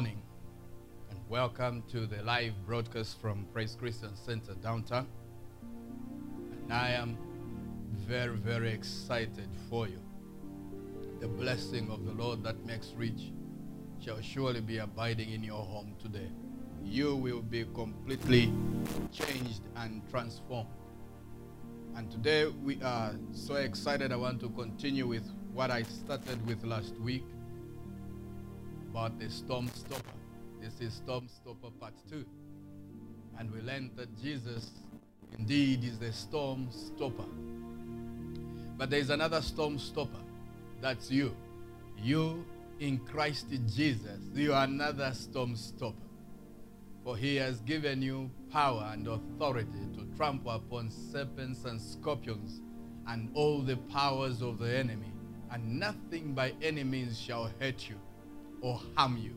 morning and welcome to the live broadcast from Praise Christian Center downtown. And I am very, very excited for you. The blessing of the Lord that makes rich shall surely be abiding in your home today. You will be completely changed and transformed. And today we are so excited. I want to continue with what I started with last week about the storm stopper. This is Storm Stopper Part 2. And we learned that Jesus indeed is the storm stopper. But there is another storm stopper. That's you. You in Christ Jesus, you are another storm stopper. For he has given you power and authority to trample upon serpents and scorpions and all the powers of the enemy, and nothing by any means shall hurt you or harm you.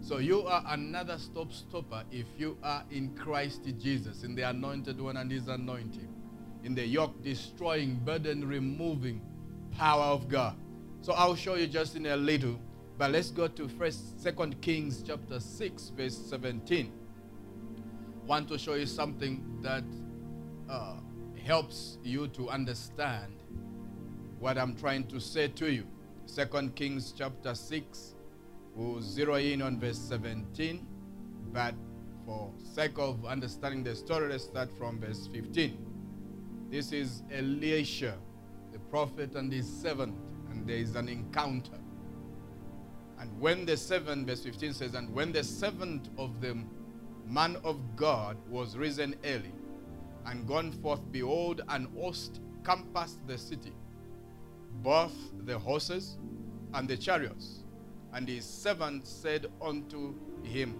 So you are another stop stopper if you are in Christ Jesus, in the anointed one and his anointing, in the yoke destroying, burden removing power of God. So I'll show you just in a little, but let's go to first second Kings chapter 6, verse 17. Want to show you something that uh, helps you to understand what I'm trying to say to you. Second Kings chapter 6, We'll zero in on verse 17, but for sake of understanding the story, let's start from verse 15. This is Elisha, the prophet and his servant, and there is an encounter. And when the servant, verse 15 says, and when the servant of the man of God was risen early and gone forth, behold, an host compassed the city, both the horses and the chariots. And his servant said unto him,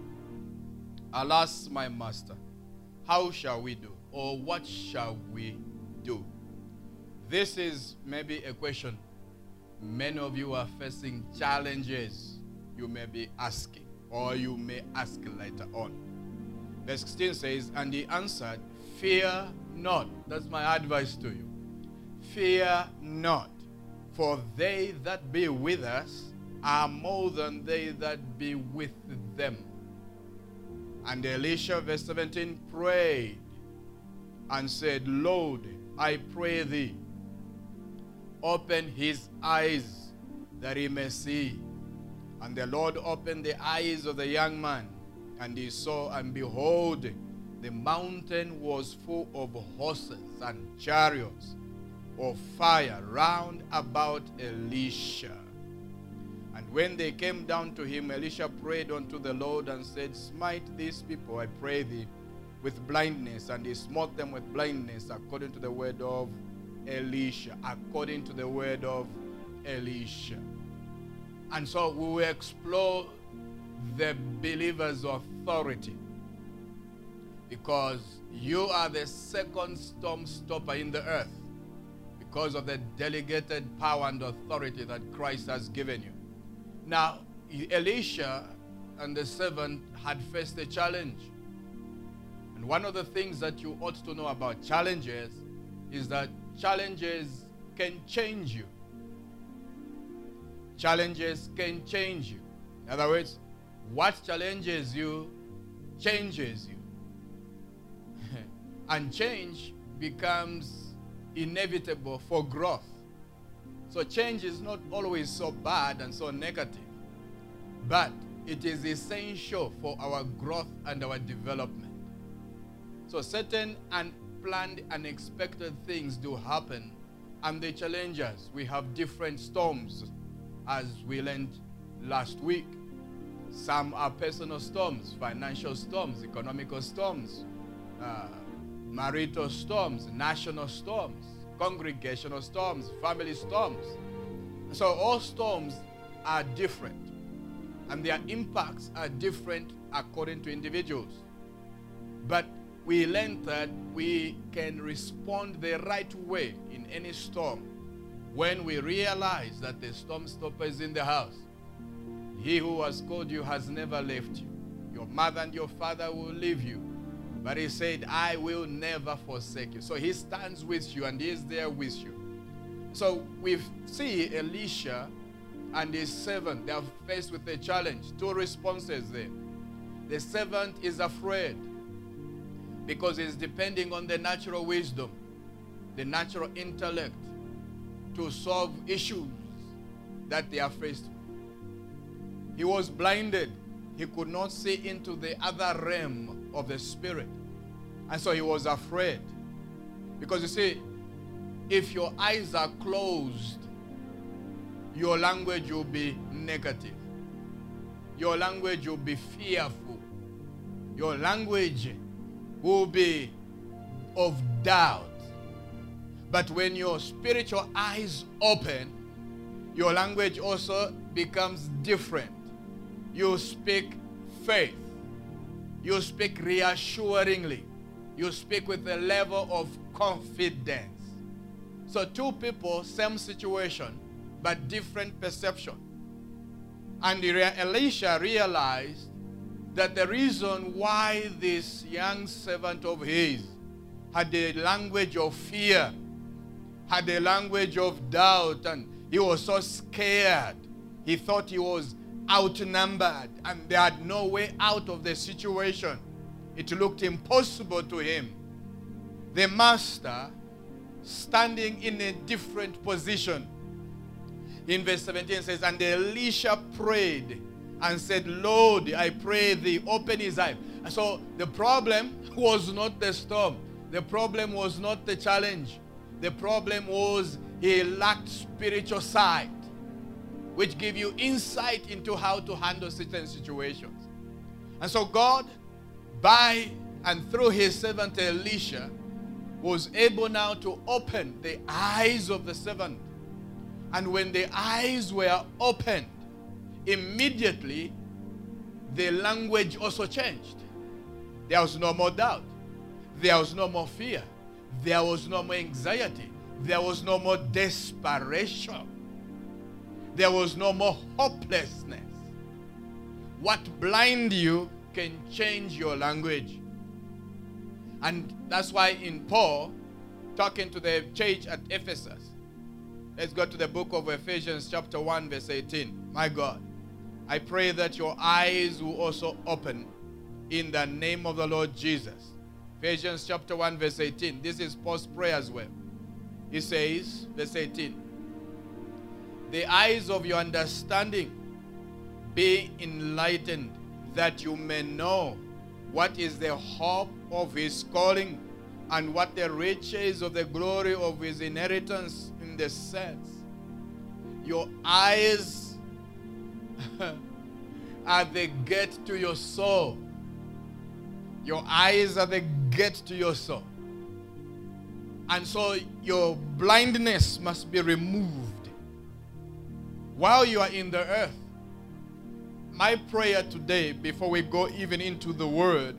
Alas, my master, how shall we do? Or what shall we do? This is maybe a question many of you are facing challenges you may be asking, or you may ask later on. Verse 16 says, And he answered, Fear not. That's my advice to you. Fear not, for they that be with us are more than they that be with them. And Elisha, verse 17, prayed and said, Lord, I pray thee, open his eyes that he may see. And the Lord opened the eyes of the young man, and he saw, and behold, the mountain was full of horses and chariots of fire round about Elisha. And when they came down to him, Elisha prayed unto the Lord and said, Smite these people, I pray thee, with blindness. And he smote them with blindness according to the word of Elisha. According to the word of Elisha. And so we will explore the believer's authority. Because you are the second storm stopper in the earth. Because of the delegated power and authority that Christ has given you. Now, Elisha and the servant had faced a challenge. And one of the things that you ought to know about challenges is that challenges can change you. Challenges can change you. In other words, what challenges you changes you. and change becomes inevitable for growth. So change is not always so bad and so negative, but it is essential for our growth and our development. So certain unplanned, unexpected things do happen, and they challenge us. We have different storms, as we learned last week. Some are personal storms, financial storms, economical storms, uh, marital storms, national storms congregational storms, family storms. So all storms are different and their impacts are different according to individuals. But we learned that we can respond the right way in any storm when we realize that the storm stopper is in the house. He who has called you has never left you. Your mother and your father will leave you. But he said, I will never forsake you. So he stands with you and he is there with you. So we see Elisha and his servant, they are faced with a challenge. Two responses there. The servant is afraid because he's depending on the natural wisdom, the natural intellect to solve issues that they are faced with. He was blinded. He could not see into the other realm of the spirit. And so he was afraid. Because you see, if your eyes are closed, your language will be negative. Your language will be fearful. Your language will be of doubt. But when your spiritual eyes open, your language also becomes different. You speak faith. You speak reassuringly. You speak with a level of confidence. So two people, same situation, but different perception. And Elisha realized that the reason why this young servant of his had a language of fear, had a language of doubt, and he was so scared. He thought he was outnumbered and they had no way out of the situation. It looked impossible to him. The master, standing in a different position, in verse 17 says, And Elisha prayed and said, Lord, I pray thee, open his eyes. So the problem was not the storm. The problem was not the challenge. The problem was he lacked spiritual sight, which give you insight into how to handle certain situations. And so God, by and through his servant Elisha, was able now to open the eyes of the servant. And when the eyes were opened, immediately the language also changed. There was no more doubt. There was no more fear. There was no more anxiety. There was no more desperation. There was no more hopelessness. What blind you can change your language. And that's why in Paul, talking to the church at Ephesus, let's go to the book of Ephesians, chapter 1, verse 18. My God, I pray that your eyes will also open in the name of the Lord Jesus. Ephesians chapter 1, verse 18. This is Paul's prayer as well. He says, verse 18, the eyes of your understanding be enlightened, that you may know what is the hope of his calling and what the riches of the glory of his inheritance in the saints. Your eyes are the gate to your soul. Your eyes are the gate to your soul. And so your blindness must be removed while you are in the earth. My prayer today, before we go even into the word,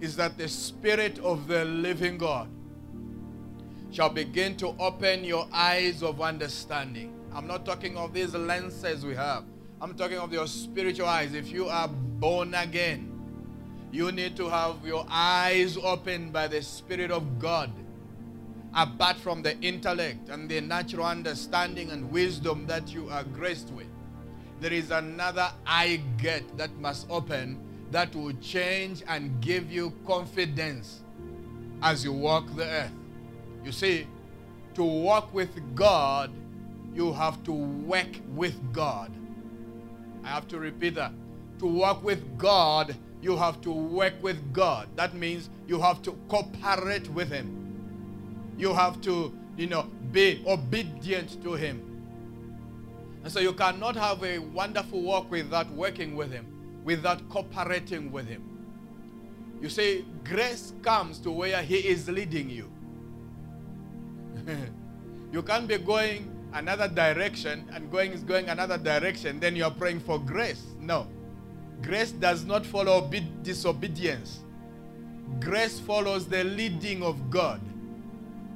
is that the Spirit of the living God shall begin to open your eyes of understanding. I'm not talking of these lenses we have. I'm talking of your spiritual eyes. If you are born again, you need to have your eyes opened by the Spirit of God apart from the intellect and the natural understanding and wisdom that you are graced with, there is another eye gate that must open that will change and give you confidence as you walk the earth. You see, to walk with God, you have to work with God. I have to repeat that. To walk with God, you have to work with God. That means you have to cooperate with Him. You have to, you know, be obedient to Him. And so you cannot have a wonderful walk without working with Him, without cooperating with Him. You see, grace comes to where He is leading you. you can't be going another direction and going is going another direction, then you're praying for grace. No. Grace does not follow disobedience. Grace follows the leading of God.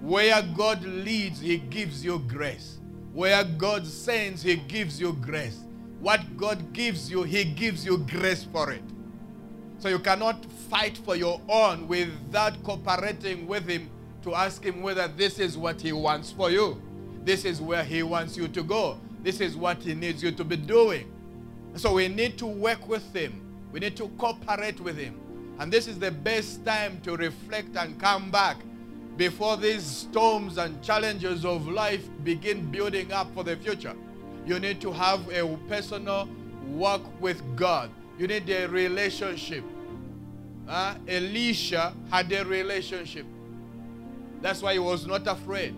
Where God leads, He gives you grace. Where God sends, He gives you grace. What God gives you, He gives you grace for it. So you cannot fight for your own without cooperating with Him to ask Him whether this is what He wants for you. This is where He wants you to go. This is what He needs you to be doing. So we need to work with Him. We need to cooperate with Him. And this is the best time to reflect and come back before these storms and challenges of life begin building up for the future. You need to have a personal walk with God. You need a relationship. Uh, Elisha had a relationship. That's why he was not afraid.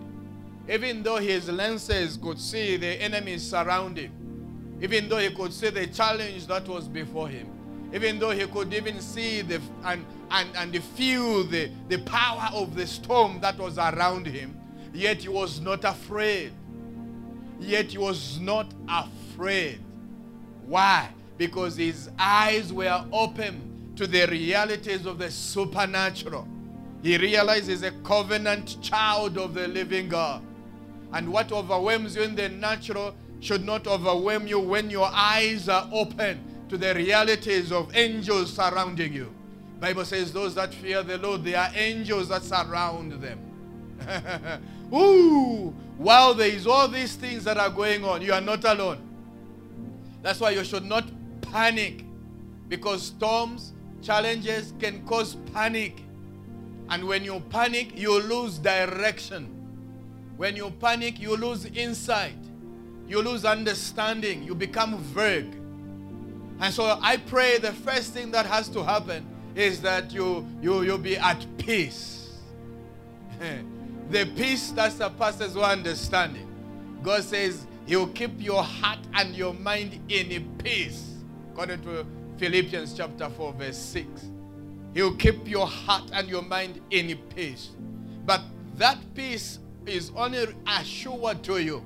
Even though his lenses could see the enemy surrounding, even though he could see the challenge that was before him, even though he could even see the and and, and feel the, the power of the storm that was around him, yet he was not afraid. Yet he was not afraid. Why? Because his eyes were open to the realities of the supernatural. He realizes a covenant child of the living God. And what overwhelms you in the natural should not overwhelm you when your eyes are open to the realities of angels surrounding you. Bible says those that fear the Lord, they are angels that surround them. Ooh, while there is all these things that are going on, you are not alone. That's why you should not panic because storms, challenges can cause panic. And when you panic, you lose direction. When you panic, you lose insight. You lose understanding. You become vague. And so I pray the first thing that has to happen is that you, you, you'll be at peace. the peace that surpasses all understanding. God says He'll keep your heart and your mind in peace. According to Philippians chapter 4, verse 6. He'll keep your heart and your mind in peace. But that peace is only assured to you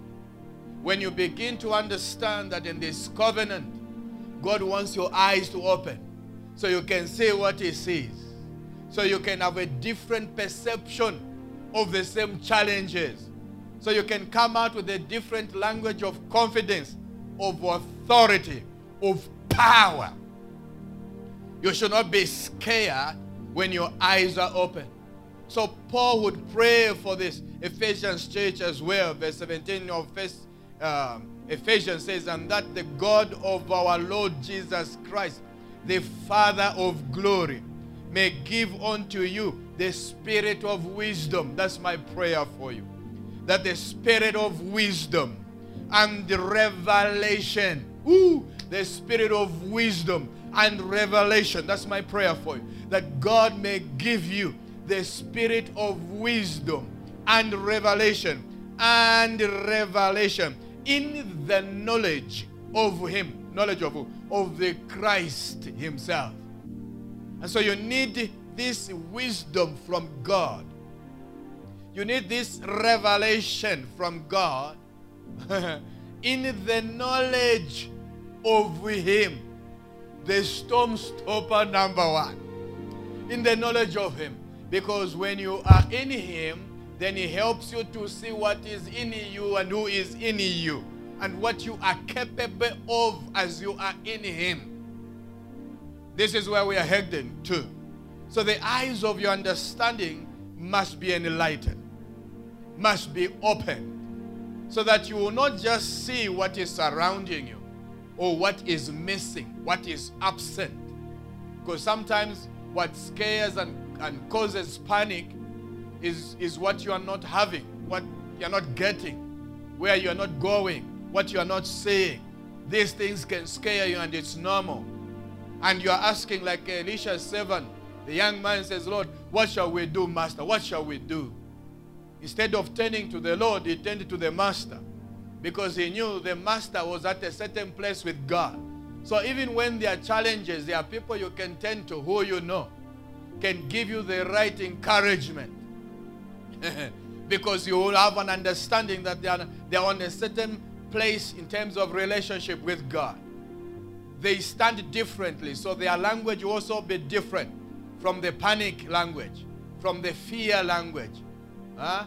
when you begin to understand that in this covenant, God wants your eyes to open so you can see what He sees. So you can have a different perception of the same challenges. So you can come out with a different language of confidence, of authority, of power. You should not be scared when your eyes are open. So Paul would pray for this Ephesians church as well. Verse 17 of First um, Ephesians says, and that the God of our Lord Jesus Christ, the Father of glory, may give unto you the spirit of wisdom. That's my prayer for you. That the spirit of wisdom and revelation, ooh, the spirit of wisdom and revelation. That's my prayer for you. That God may give you the spirit of wisdom and revelation and revelation in the knowledge of him. Knowledge of who? Of the Christ himself. And so you need this wisdom from God. You need this revelation from God in the knowledge of him. The storm stopper number one. In the knowledge of him. Because when you are in him, then he helps you to see what is in you and who is in you and what you are capable of as you are in him. This is where we are heading to. So the eyes of your understanding must be enlightened, must be open, so that you will not just see what is surrounding you or what is missing, what is absent. Because sometimes what scares and, and causes panic is, is what you are not having, what you are not getting, where you are not going, what you are not saying. These things can scare you and it's normal. And you are asking, like Elisha's servant, the young man says, Lord, what shall we do, Master? What shall we do? Instead of turning to the Lord, he turned to the Master because he knew the Master was at a certain place with God. So even when there are challenges, there are people you can turn to who you know can give you the right encouragement. because you will have an understanding that they are, they are on a certain place in terms of relationship with God. They stand differently, so their language will also be different from the panic language, from the fear language. Huh?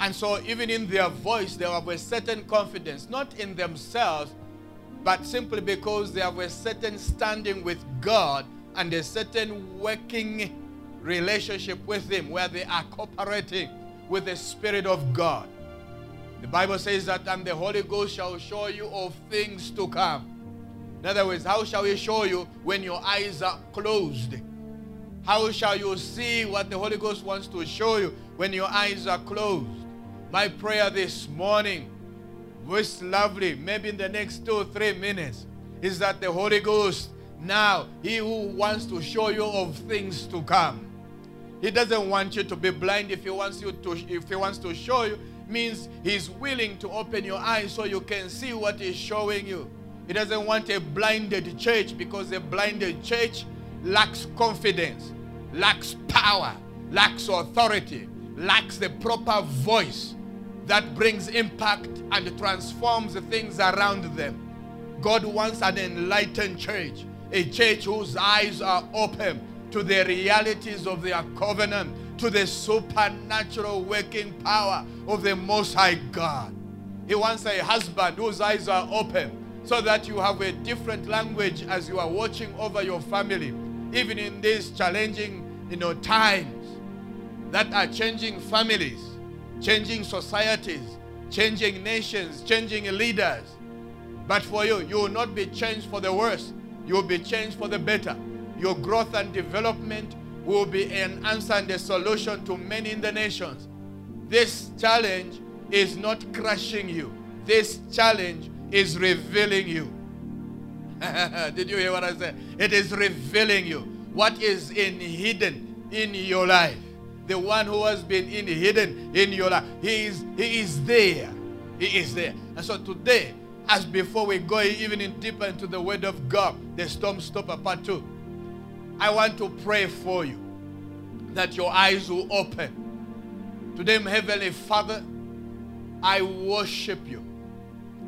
And so, even in their voice, they have a certain confidence, not in themselves, but simply because they have a certain standing with God and a certain working relationship with Him where they are cooperating with the Spirit of God. The Bible says that, and the Holy Ghost shall show you of things to come. In other words, how shall He show you when your eyes are closed? How shall you see what the Holy Ghost wants to show you when your eyes are closed? My prayer this morning, was lovely, maybe in the next two or three minutes, is that the Holy Ghost now, He who wants to show you of things to come. He doesn't want you to be blind if he wants you to if he wants to show you means he's willing to open your eyes so you can see what he's showing you. He doesn't want a blinded church because a blinded church lacks confidence, lacks power, lacks authority, lacks the proper voice that brings impact and transforms the things around them. God wants an enlightened church, a church whose eyes are open to the realities of their covenant, to the supernatural working power of the Most High God. He wants a husband whose eyes are open so that you have a different language as you are watching over your family, even in these challenging you know, times that are changing families, changing societies, changing nations, changing leaders. But for you, you will not be changed for the worse. You will be changed for the better. Your growth and development will be an answer and a solution to many in the nations. This challenge is not crushing you. This challenge is revealing you. Did you hear what I said? It is revealing you what is in hidden in your life. The one who has been in hidden in your life. He is, he is there. He is there. And so today, as before we go even in deeper into the word of God, the storm stopper part two. I want to pray for you that your eyes will open. Today, Heavenly Father, I worship you.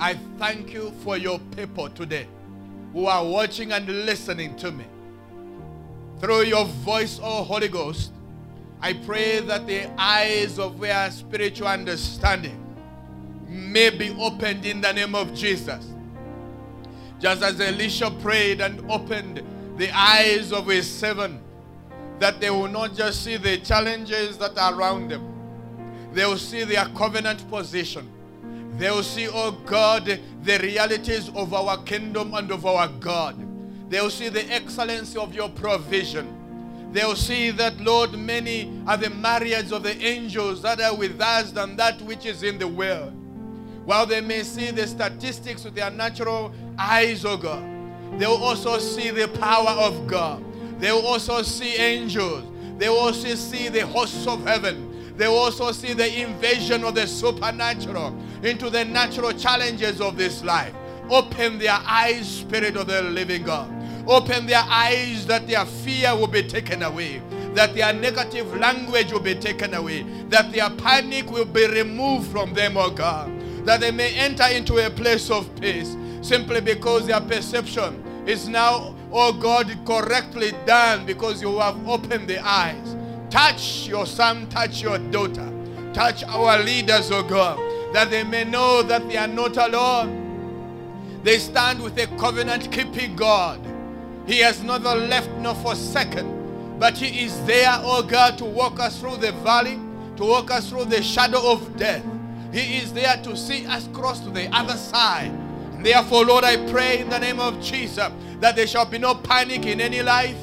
I thank you for your people today who are watching and listening to me. Through your voice, oh Holy Ghost, I pray that the eyes of their spiritual understanding may be opened in the name of Jesus. Just as Elisha prayed and opened the eyes of a servant, that they will not just see the challenges that are around them, they will see their covenant position. They will see, oh God, the realities of our kingdom and of our God. They will see the excellency of your provision. They will see that, Lord, many are the myriads of the angels that are with us than that which is in the world. While they may see the statistics with their natural eyes, oh God, they will also see the power of God. They will also see angels. They will also see the hosts of heaven. They will also see the invasion of the supernatural into the natural challenges of this life. Open their eyes, Spirit of the living God. Open their eyes that their fear will be taken away, that their negative language will be taken away, that their panic will be removed from them, oh God, that they may enter into a place of peace simply because their perception is now, oh God, correctly done because you have opened the eyes. Touch your son, touch your daughter, touch our leaders, oh God, that they may know that they are not alone. They stand with a covenant keeping God. He has neither left nor forsaken, but He is there, oh God, to walk us through the valley, to walk us through the shadow of death. He is there to see us cross to the other side. Therefore, Lord, I pray in the name of Jesus that there shall be no panic in any life.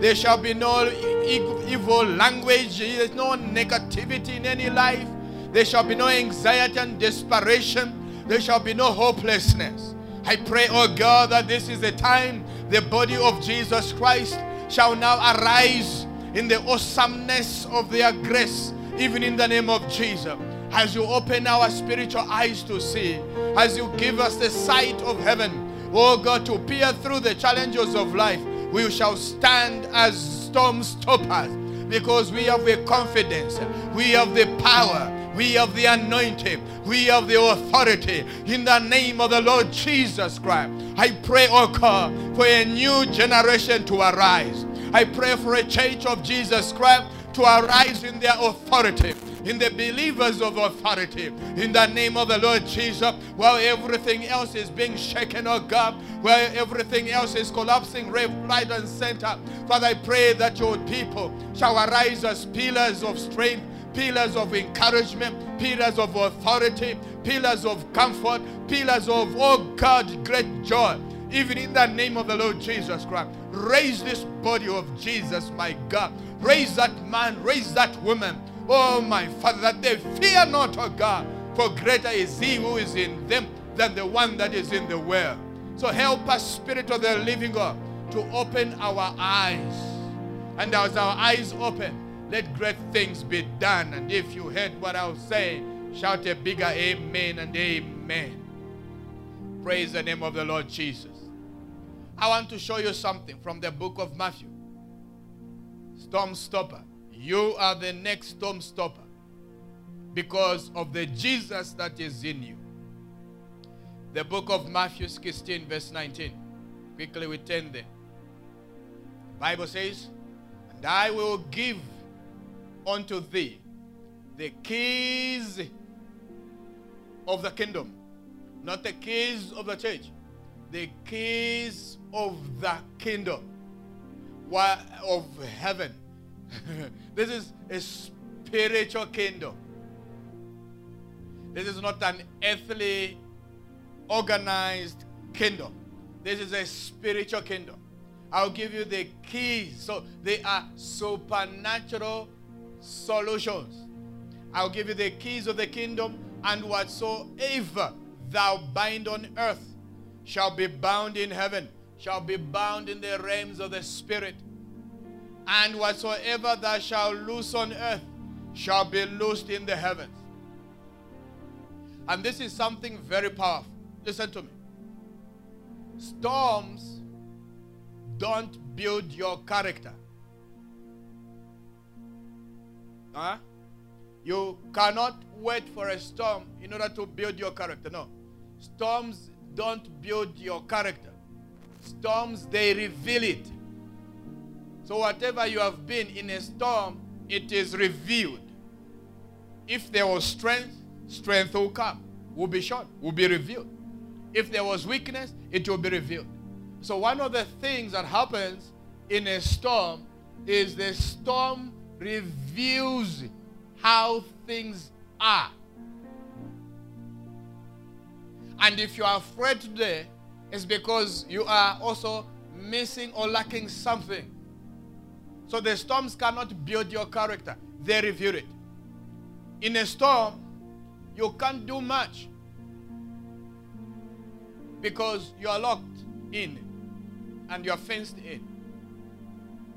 There shall be no evil language. There's no negativity in any life. There shall be no anxiety and desperation. There shall be no hopelessness. I pray, oh God, that this is the time the body of Jesus Christ shall now arise in the awesomeness of their grace, even in the name of Jesus as you open our spiritual eyes to see, as you give us the sight of heaven, oh God, to peer through the challenges of life, we shall stand as storm stoppers because we have the confidence, we have the power, we have the anointing, we have the authority in the name of the Lord Jesus Christ. I pray, oh God, for a new generation to arise. I pray for a church of Jesus Christ to arise in their authority in the believers of authority in the name of the Lord Jesus. While everything else is being shaken, oh God, while everything else is collapsing right and center, Father, I pray that your people shall arise as pillars of strength pillars of encouragement, pillars of authority, pillars of comfort, pillars of, oh God, great joy. Even in the name of the Lord Jesus Christ, raise this body of Jesus, my God. Raise that man, raise that woman. Oh, my Father, that they fear not, oh God, for greater is he who is in them than the one that is in the world. So help us, Spirit of the living God, to open our eyes. And as our eyes open, let great things be done. And if you heard what I was saying, shout a bigger amen and amen. Praise the name of the Lord Jesus. I want to show you something from the book of Matthew. Storm stopper. You are the next storm stopper because of the Jesus that is in you. The book of Matthew 16, verse 19. Quickly we turn there. The Bible says, And I will give unto thee the keys of the kingdom. Not the keys of the church. The keys of the kingdom of heaven. this is a spiritual kingdom. This is not an earthly organized kingdom. This is a spiritual kingdom. I'll give you the keys. So they are supernatural solutions. I'll give you the keys of the kingdom, and whatsoever thou bind on earth shall be bound in heaven, shall be bound in the realms of the spirit. And whatsoever thou shalt loose on earth shall be loosed in the heavens. And this is something very powerful. Listen to me. Storms don't build your character. Huh? You cannot wait for a storm in order to build your character. No. Storms don't build your character. Storms, they reveal it. So, whatever you have been in a storm, it is revealed. If there was strength, strength will come, will be shown, will be revealed. If there was weakness, it will be revealed. So, one of the things that happens in a storm is the storm reveals how things are. And if you are afraid today, it's because you are also missing or lacking something. So the storms cannot build your character, they reveal it. In a storm, you can't do much because you are locked in and you are fenced in.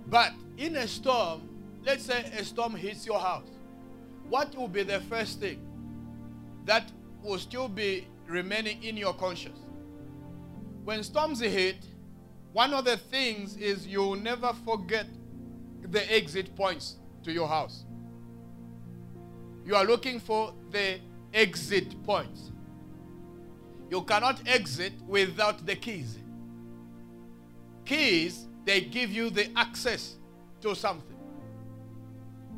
But in a storm, let's say a storm hits your house. What will be the first thing that will still be remaining in your conscience? When storms hit, one of the things is you will never forget the exit points to your house. You are looking for the exit points. You cannot exit without the keys. Keys, they give you the access to something.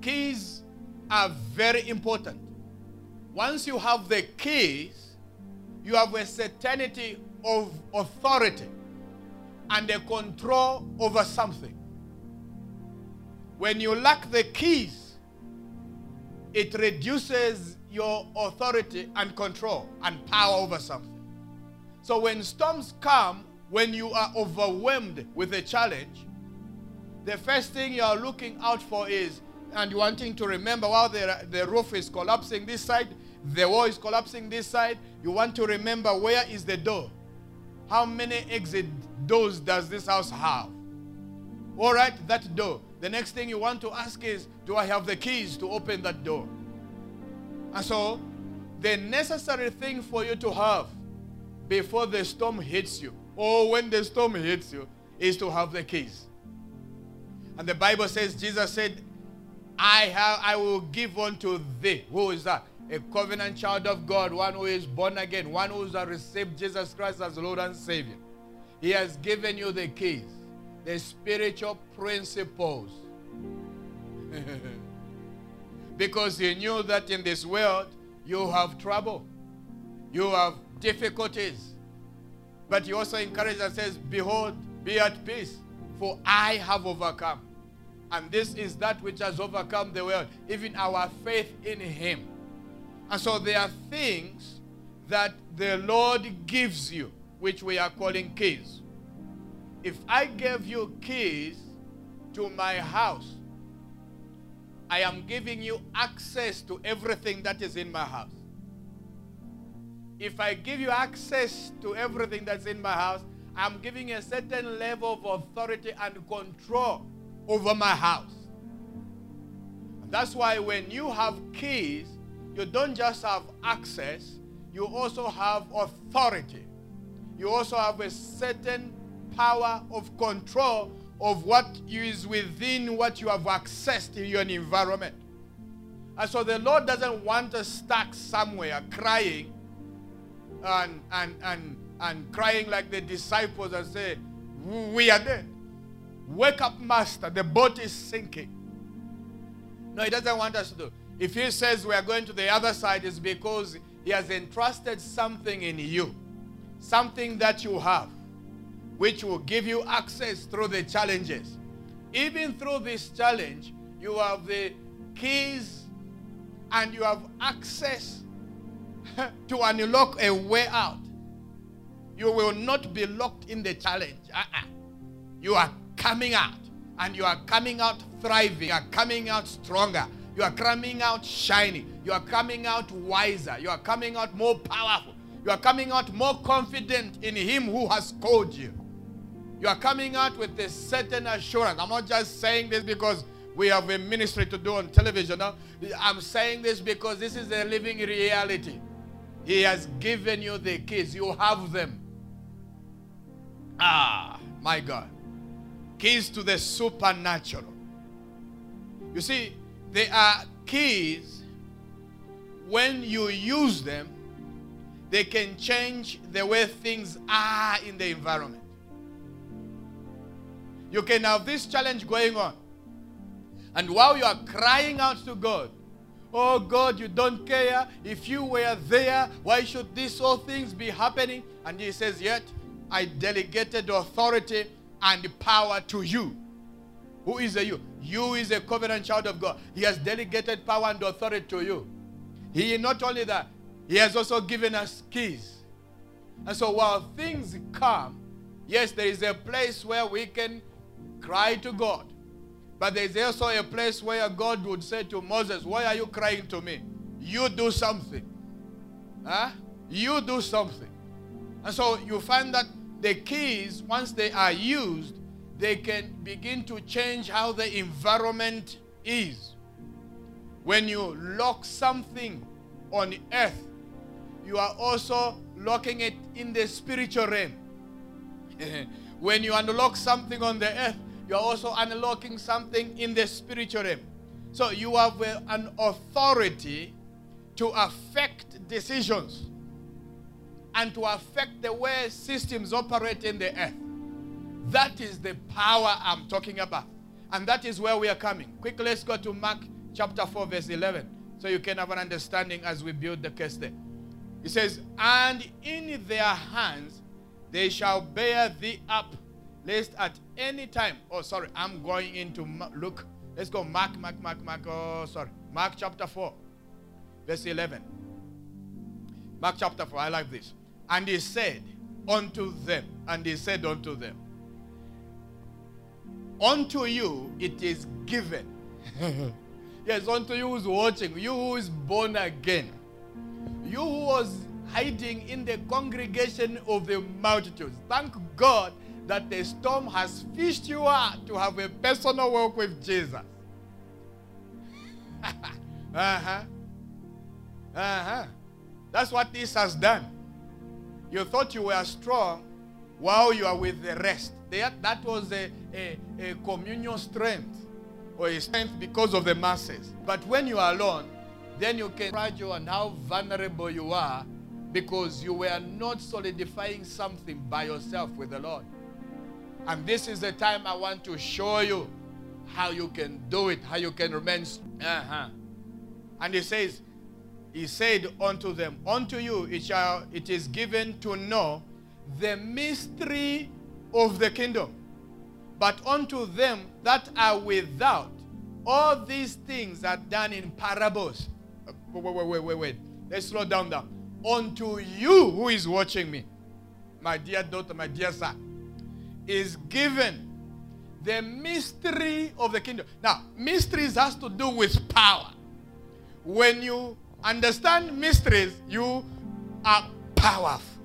Keys are very important. Once you have the keys, you have a certainty of authority and a control over something. When you lack the keys, it reduces your authority and control and power over something. So when storms come, when you are overwhelmed with a challenge, the first thing you are looking out for is, and wanting to remember while the, the roof is collapsing this side, the wall is collapsing this side, you want to remember where is the door? How many exit doors does this house have? All right, that door. The next thing you want to ask is, do I have the keys to open that door? And so, the necessary thing for you to have before the storm hits you, or when the storm hits you, is to have the keys. And the Bible says, Jesus said, I have I will give unto thee. Who is that? A covenant child of God, one who is born again, one who has received Jesus Christ as Lord and Savior. He has given you the keys the spiritual principles. because he knew that in this world you have trouble, you have difficulties. But he also encourages and says, Behold, be at peace, for I have overcome. And this is that which has overcome the world, even our faith in Him. And so there are things that the Lord gives you, which we are calling keys. If I gave you keys to my house, I am giving you access to everything that is in my house. If I give you access to everything that's in my house, I'm giving a certain level of authority and control over my house. And that's why when you have keys, you don't just have access, you also have authority. You also have a certain power of control of what is within what you have accessed in your environment. And so the Lord doesn't want us stuck somewhere crying and, and, and, and crying like the disciples and say, We are dead. Wake up, Master. The boat is sinking. No, He doesn't want us to do. If He says we are going to the other side, it's because He has entrusted something in you, something that you have, which will give you access through the challenges. Even through this challenge, you have the keys and you have access to unlock a way out. You will not be locked in the challenge. Uh-uh. You are coming out. And you are coming out thriving. You are coming out stronger. You are coming out shining. You are coming out wiser. You are coming out more powerful. You are coming out more confident in Him who has called you. You are coming out with a certain assurance. I'm not just saying this because we have a ministry to do on television. No? I'm saying this because this is a living reality. He has given you the keys. You have them. Ah, my God. Keys to the supernatural. You see, they are keys. When you use them, they can change the way things are in the environment. You can have this challenge going on. And while you are crying out to God, Oh God, you don't care. If you were there, why should these all things be happening? And he says, Yet I delegated authority and power to you. Who is a you? You is a covenant child of God. He has delegated power and authority to you. He not only that, he has also given us keys. And so while things come, yes, there is a place where we can cry to God. But there's also a place where God would say to Moses, Why are you crying to me? You do something. Huh? You do something. And so you find that the keys, once they are used, they can begin to change how the environment is. When you lock something on earth, you are also locking it in the spiritual realm. when you unlock something on the earth, you are also unlocking something in the spiritual realm. So you have uh, an authority to affect decisions and to affect the way systems operate in the earth. That is the power I'm talking about. And that is where we are coming. Quickly, let's go to Mark chapter 4, verse 11, so you can have an understanding as we build the case there. It says, And in their hands they shall bear thee up lest at any time, oh, sorry, I'm going into Luke. Let's go, Mark, Mark, Mark, Mark, oh, sorry. Mark chapter 4, verse 11. Mark chapter 4, I like this. And he said unto them, and he said unto them, Unto you it is given. yes, unto you who's watching, you who is born again, you who was hiding in the congregation of the multitudes. Thank God that the storm has fished you out to have a personal walk with Jesus. uh-huh. Uh-huh. That's what this has done. You thought you were strong while you are with the rest. That that was a, a, a communion strength or a strength because of the masses. But when you are alone, then you can fragile and how vulnerable you are because you were not solidifying something by yourself with the Lord. And this is the time I want to show you how you can do it, how you can remain. Uh-huh. And he says, He said unto them, Unto you it shall it is given to know the mystery of the kingdom. But unto them that are without, all these things are done in parables. Uh, Wait, wait, wait, wait, wait. Let's slow down now. Unto you who is watching me, my dear daughter, my dear son, is given the mystery of the kingdom. Now, mysteries has to do with power. When you understand mysteries, you are powerful.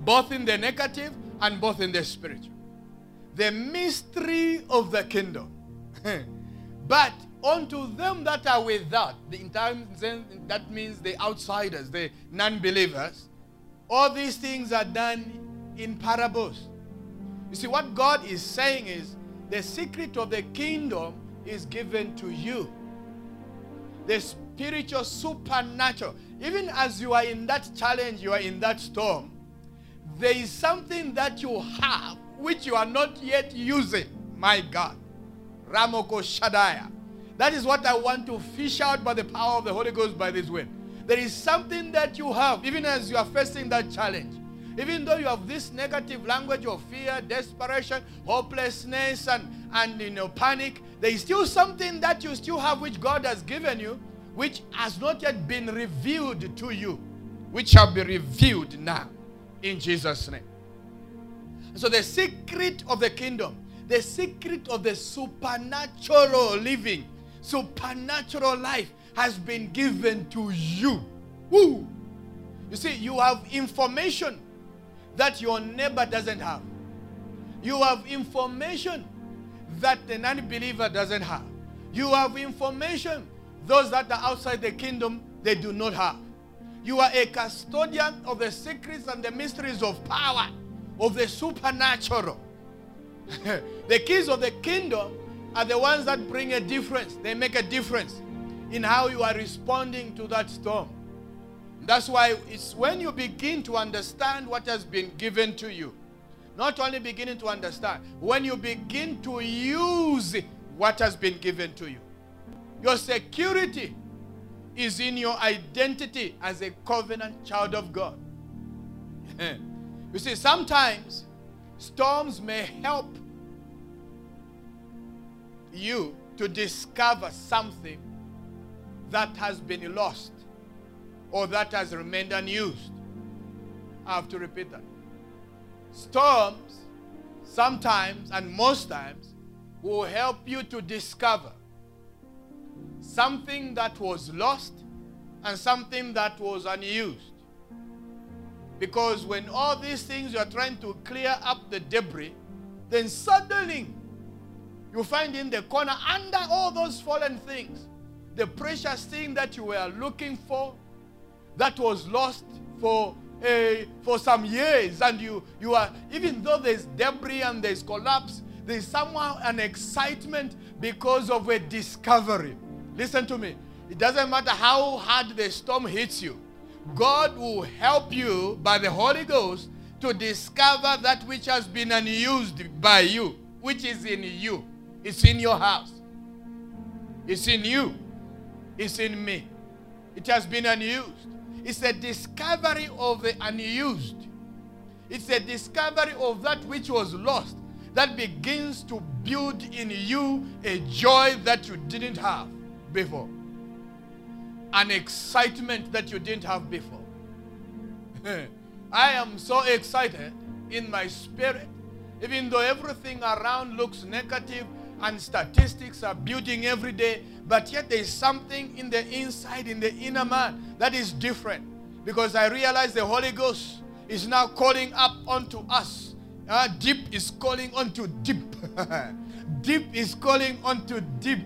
Both in the negative and both in the spiritual. The mystery of the kingdom. but unto them that are without, the entire that means the outsiders, the non-believers, all these things are done in parables. You see, what God is saying is the secret of the kingdom is given to you. The spiritual, supernatural. Even as you are in that challenge, you are in that storm, there is something that you have which you are not yet using. My God. Ramoko Shadaya. That is what I want to fish out by the power of the Holy Ghost by this way. There is something that you have, even as you are facing that challenge. Even though you have this negative language of fear, desperation, hopelessness, and, and you know, panic, there is still something that you still have which God has given you, which has not yet been revealed to you, which shall be revealed now in Jesus' name. So, the secret of the kingdom, the secret of the supernatural living, supernatural life has been given to you. Woo! You see, you have information that your neighbor doesn't have. You have information that the non believer doesn't have. You have information those that are outside the kingdom they do not have. You are a custodian of the secrets and the mysteries of power, of the supernatural. the keys of the kingdom are the ones that bring a difference. They make a difference in how you are responding to that storm. That's why it's when you begin to understand what has been given to you, not only beginning to understand, when you begin to use what has been given to you. Your security is in your identity as a covenant child of God. you see, sometimes storms may help you to discover something that has been lost or that has remained unused. I have to repeat that. Storms sometimes and most times will help you to discover something that was lost and something that was unused. Because when all these things you are trying to clear up the debris, then suddenly you find in the corner under all those fallen things the precious thing that you were looking for that was lost for a, for some years. And you you are even though there's debris and there's collapse there's somehow an excitement because of a discovery. Listen to me. It doesn't matter how hard the storm hits you. God will help you by the holy ghost to discover that which has been unused by you which is in you it's in your house. It's in you. It's in me. It has been unused. It's a discovery of the unused. It's a discovery of that which was lost that begins to build in you a joy that you didn't have before, an excitement that you didn't have before. I am so excited in my spirit, even though everything around looks negative and statistics are building every day, but yet there is something in the inside, in the inner man, that is different. Because I realize the Holy Ghost is now calling up unto us. Uh, deep is calling unto deep. deep is calling unto deep.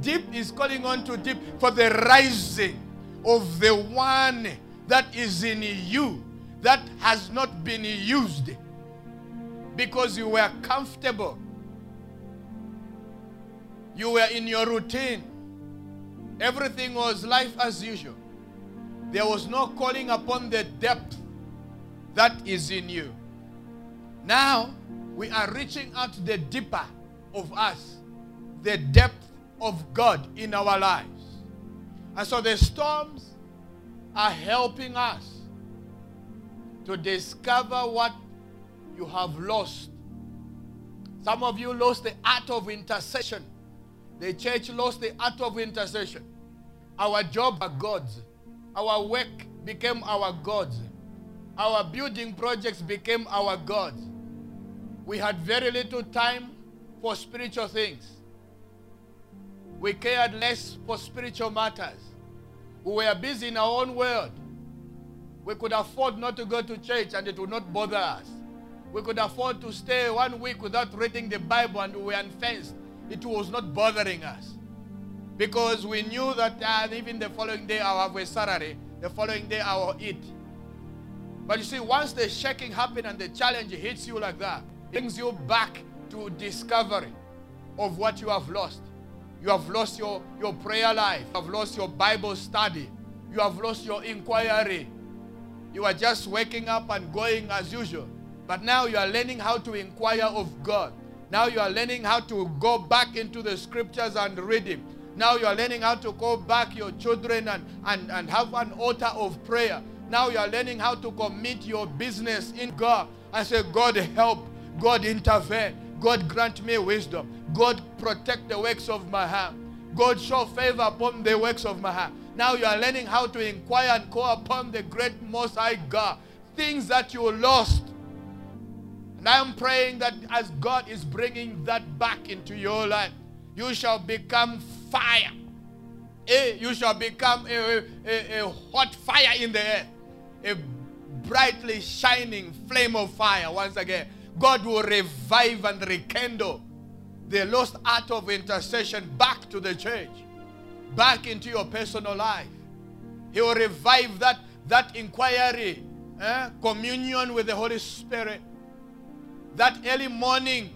Deep is calling unto deep for the rising of the one that is in you that has not been used because you were comfortable you were in your routine. Everything was life as usual. There was no calling upon the depth that is in you. Now, we are reaching out to the deeper of us, the depth of God in our lives. And so the storms are helping us to discover what you have lost Some of you lost the art of intercession. The church lost the art of intercession. Our job are gods. Our work became our gods. Our building projects became our gods. We had very little time for spiritual things. We cared less for spiritual matters. We were busy in our own world. We could afford not to go to church and it would not bother us. We could afford to stay one week without reading the Bible and we were unfenced. It was not bothering us. Because we knew that uh, even the following day I'll have a salary, the following day I will eat. But you see, once the shaking happens and the challenge hits you like that, it brings you back to discovery of what you have lost. You have lost your, your prayer life. You have lost your Bible study. You have lost your inquiry. You are just waking up and going as usual. But now you are learning how to inquire of God. Now you are learning how to go back into the scriptures and read Him. Now you are learning how to call back your children and, and, and have an altar of prayer. Now you are learning how to commit your business in God and say, God help, God intervene, God grant me wisdom, God protect the works of my hand, God show favor upon the works of my hand. Now you are learning how to inquire and call upon the great Most High God. Things that you lost I am praying that as God is bringing that back into your life, you shall become fire. Eh, you shall become a, a, a hot fire in the air, a brightly shining flame of fire. Once again, God will revive and rekindle the lost art of intercession back to the church, back into your personal life. He will revive that, that inquiry, eh, communion with the Holy Spirit that early morning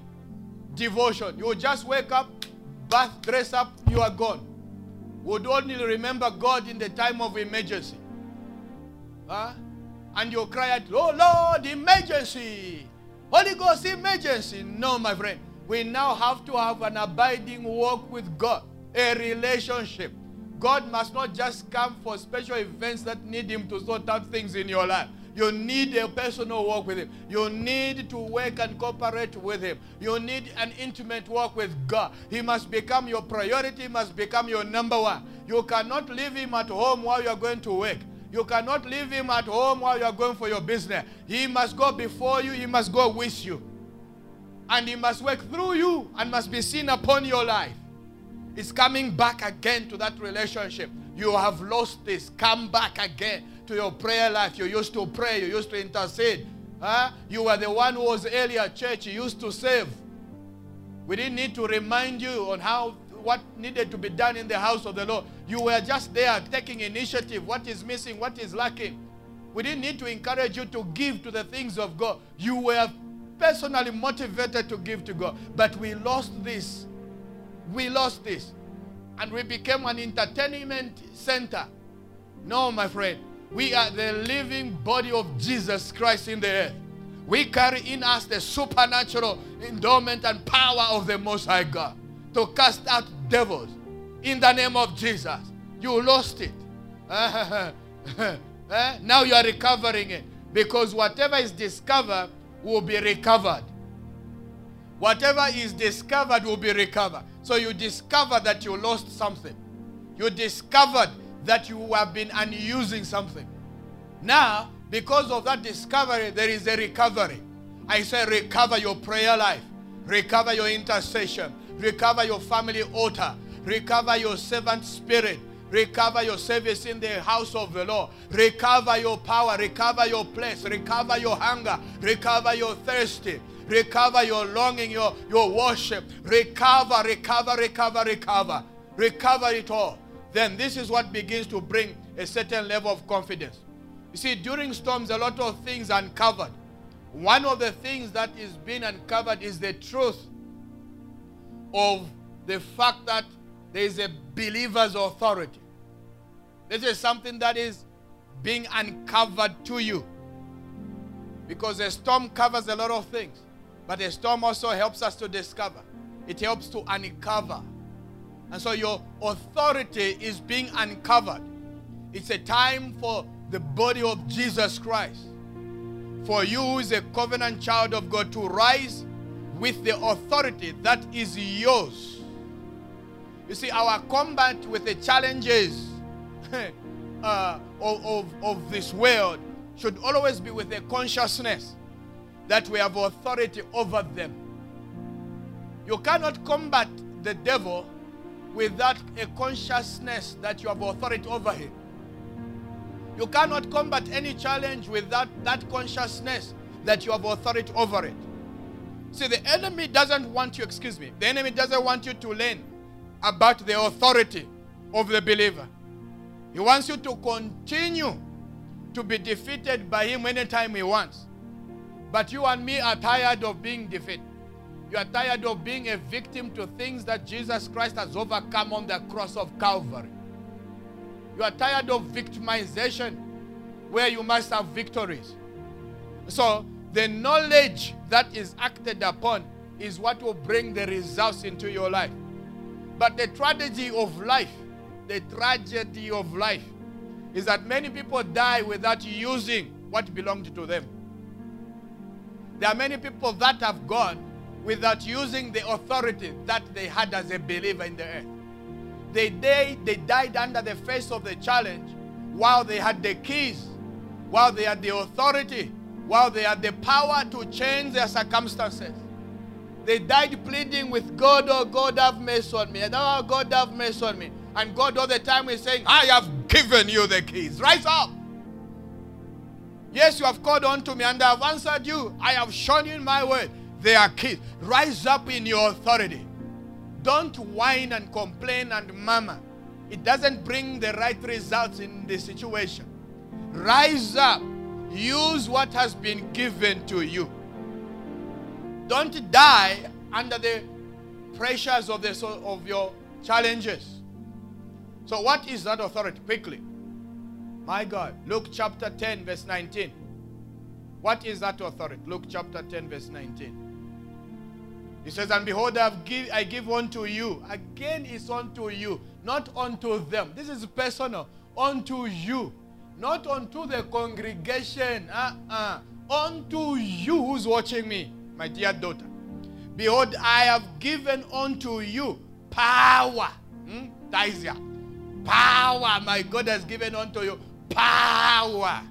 devotion. You just wake up, bath, dress up, you are gone. Would only remember God in the time of emergency. Huh? And you cry out, Oh Lord, emergency! Holy Ghost, emergency! No, my friend. We now have to have an abiding walk with God, a relationship. God must not just come for special events that need Him to sort out things in your life. You need a personal walk with Him. You need to work and cooperate with Him. You need an intimate walk with God. He must become your priority, He must become your number one. You cannot leave Him at home while you are going to work. You cannot leave Him at home while you are going for your business. He must go before you, He must go with you. And He must work through you and must be seen upon your life. It's coming back again to that relationship. You have lost this. Come back again to your prayer life. You used to pray, you used to intercede. Huh? You were the one who was earlier church, you used to save. We didn't need to remind you on how what needed to be done in the house of the Lord. You were just there taking initiative. What is missing? What is lacking? We didn't need to encourage you to give to the things of God. You were personally motivated to give to God. But we lost this. We lost this. And we became an entertainment center. No, my friend. We are the living body of Jesus Christ in the earth. We carry in us the supernatural endowment and power of the Most High God to cast out devils in the name of Jesus. You lost it. Eh? now you are recovering it because whatever is discovered will be recovered. Whatever is discovered will be recovered. So you discover that you lost something. You discovered that you have been unusing something. Now, because of that discovery, there is a recovery. I say, recover your prayer life, recover your intercession, recover your family altar, recover your servant spirit, recover your service in the house of the Lord, recover your power, recover your place, recover your hunger, recover your thirsty, recover your longing, your, your worship, recover, recover, recover, recover, recover it all then this is what begins to bring a certain level of confidence. You see, during storms, a lot of things are uncovered. One of the things that is being uncovered is the truth of the fact that there is a believer's authority. This is something that is being uncovered to you. Because a storm covers a lot of things. But a storm also helps us to discover. It helps to uncover and so your authority is being uncovered. It's a time for the body of Jesus Christ. For you, who is a covenant child of God, to rise with the authority that is yours. You see, our combat with the challenges uh, of, of, of this world should always be with a consciousness that we have authority over them. You cannot combat the devil without a consciousness that you have authority over him. You cannot combat any challenge without that consciousness that you have authority over it. See, the enemy doesn't want you, excuse me, the enemy doesn't want you to learn about the authority of the believer. He wants you to continue to be defeated by him anytime he wants. But you and me are tired of being defeated. You are tired of being a victim to things that Jesus Christ has overcome on the cross of Calvary. You are tired of victimization where you must have victories. So, the knowledge that is acted upon is what will bring the results into your life. But the tragedy of life, the tragedy of life, is that many people die without using what belonged to them. There are many people that have gone without using the authority that they had as a believer in the earth. They, they, they died under the face of the challenge while they had the keys, while they had the authority, while they had the power to change their circumstances. They died pleading with God, oh God, have mercy on me. And oh God, have mercy on me. And God all the time is saying, I have given you the keys. Rise up. Yes, you have called unto me and I have answered you. I have shown you in my word. They are kids. Rise up in your authority. Don't whine and complain and murmur. It doesn't bring the right results in the situation. Rise up. Use what has been given to you. Don't die under the pressures of, the, of your challenges. So, what is that authority? Quickly. My God. Luke chapter 10, verse 19. What is that authority? Luke chapter 10, verse 19. He says, And behold, I give, I give unto you. Again, it's unto you, not unto them. This is personal. Unto you. Not unto the congregation. Uh-uh. Unto you who's watching me, my dear daughter. Behold, I have given unto you power. Hmm? Taisia. Power. My God has given unto you power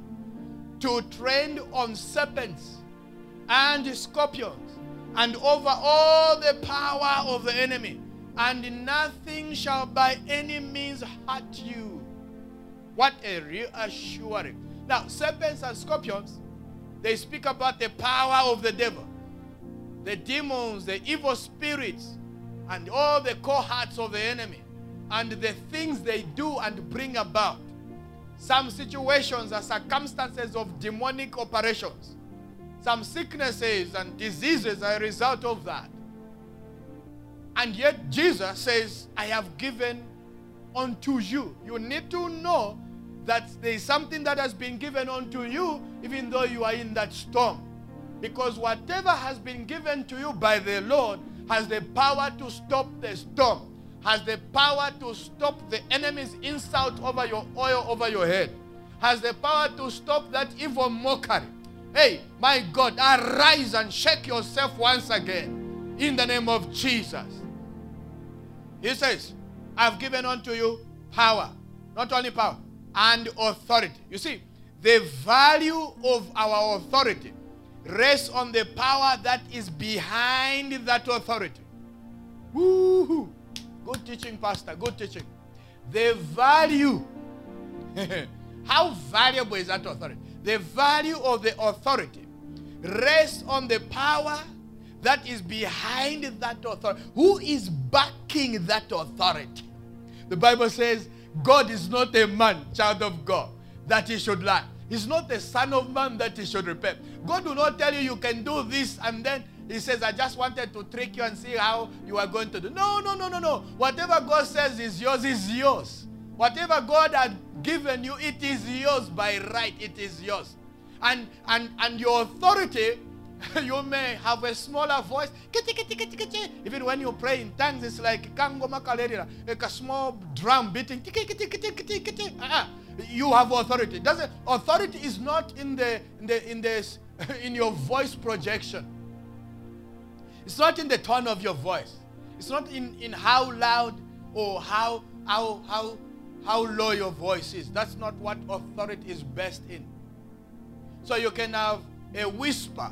to tread on serpents and scorpions and over all the power of the enemy, and nothing shall by any means hurt you. What a reassuring. Now, serpents and scorpions, they speak about the power of the devil, the demons, the evil spirits, and all the cohorts of the enemy, and the things they do and bring about. Some situations are circumstances of demonic operations. Some sicknesses and diseases are a result of that. And yet Jesus says, I have given unto you. You need to know that there is something that has been given unto you, even though you are in that storm. Because whatever has been given to you by the Lord has the power to stop the storm, has the power to stop the enemy's insult over your oil over your head, has the power to stop that evil mockery Hey, my God, arise and shake yourself once again in the name of Jesus. He says, I've given unto you power, not only power, and authority. You see, the value of our authority rests on the power that is behind that authority. Woo-hoo. Good teaching, Pastor. Good teaching. The value. How valuable is that authority? The value of the authority rests on the power that is behind that authority. Who is backing that authority? The Bible says, God is not a man, child of God, that he should lie. He's not the son of man that he should repent. God will not tell you you can do this and then he says, I just wanted to trick you and see how you are going to do. No, no, no, no, no. Whatever God says is yours is yours. Whatever God had given you, it is yours by right. It is yours. And and and your authority, you may have a smaller voice. Even when you pray in tongues, it's like like a small drum beating. Uh-uh. You have authority. Doesn't authority is not in the in the in this in your voice projection. It's not in the tone of your voice. It's not in, in how loud or how how how how low your voice is. That's not what authority is best in. So you can have a whisper,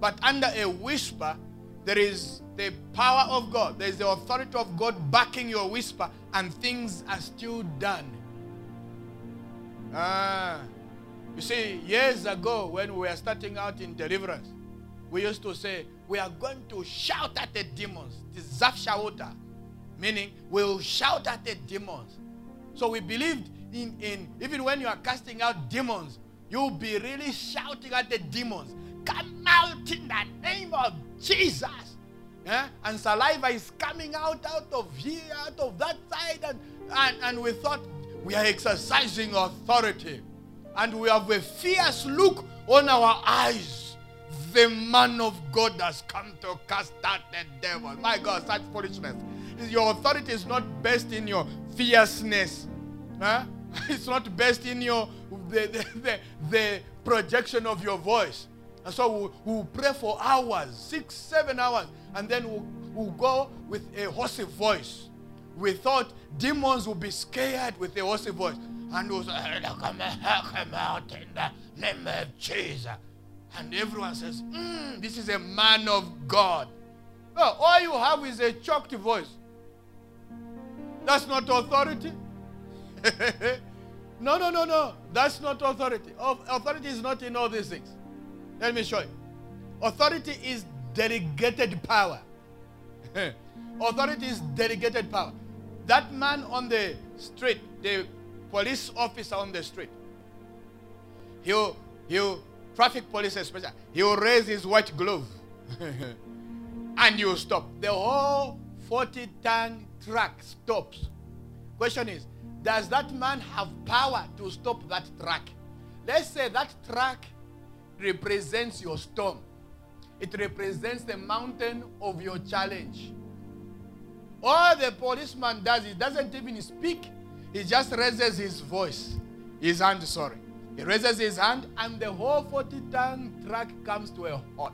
but under a whisper, there is the power of God. There is the authority of God backing your whisper, and things are still done. Ah. You see, years ago when we were starting out in deliverance, we used to say, we are going to shout at the demons. The Zafshauta, meaning we'll shout at the demons. So we believed in, in even when you are casting out demons, you'll be really shouting at the demons. Come out in the name of Jesus. Yeah? And saliva is coming out out of here, out of that side. And, and, and we thought we are exercising authority. And we have a fierce look on our eyes. The man of God has come to cast out the devil. My God, such foolishness. Your authority is not based in your fierceness. Huh? It's not based in your the, the, the, the projection of your voice. And so we'll, we'll, pray for hours, six, seven hours, and then we'll, we'll go with a hoarse voice. We thought demons would be scared with a hoarse voice. And we'll say, come out in the name of Jesus. And everyone says, mm, this is a man of God. Well, all you have is a choked voice. That's not authority. no, no, no, no. That's not authority. Authority is not in all these things. Let me show you. Authority is delegated power. authority is delegated power. That man on the street, the police officer on the street, he'll, he'll, traffic police especially, he'll raise his white glove and you stop. The whole 40 ton truck stops. Question is, does that man have power to stop that truck? Let's say that truck represents your storm. It represents the mountain of your challenge. All the policeman does, he doesn't even speak. He just raises his voice, his hand, sorry. He raises his hand and the whole 40-ton truck comes to a halt.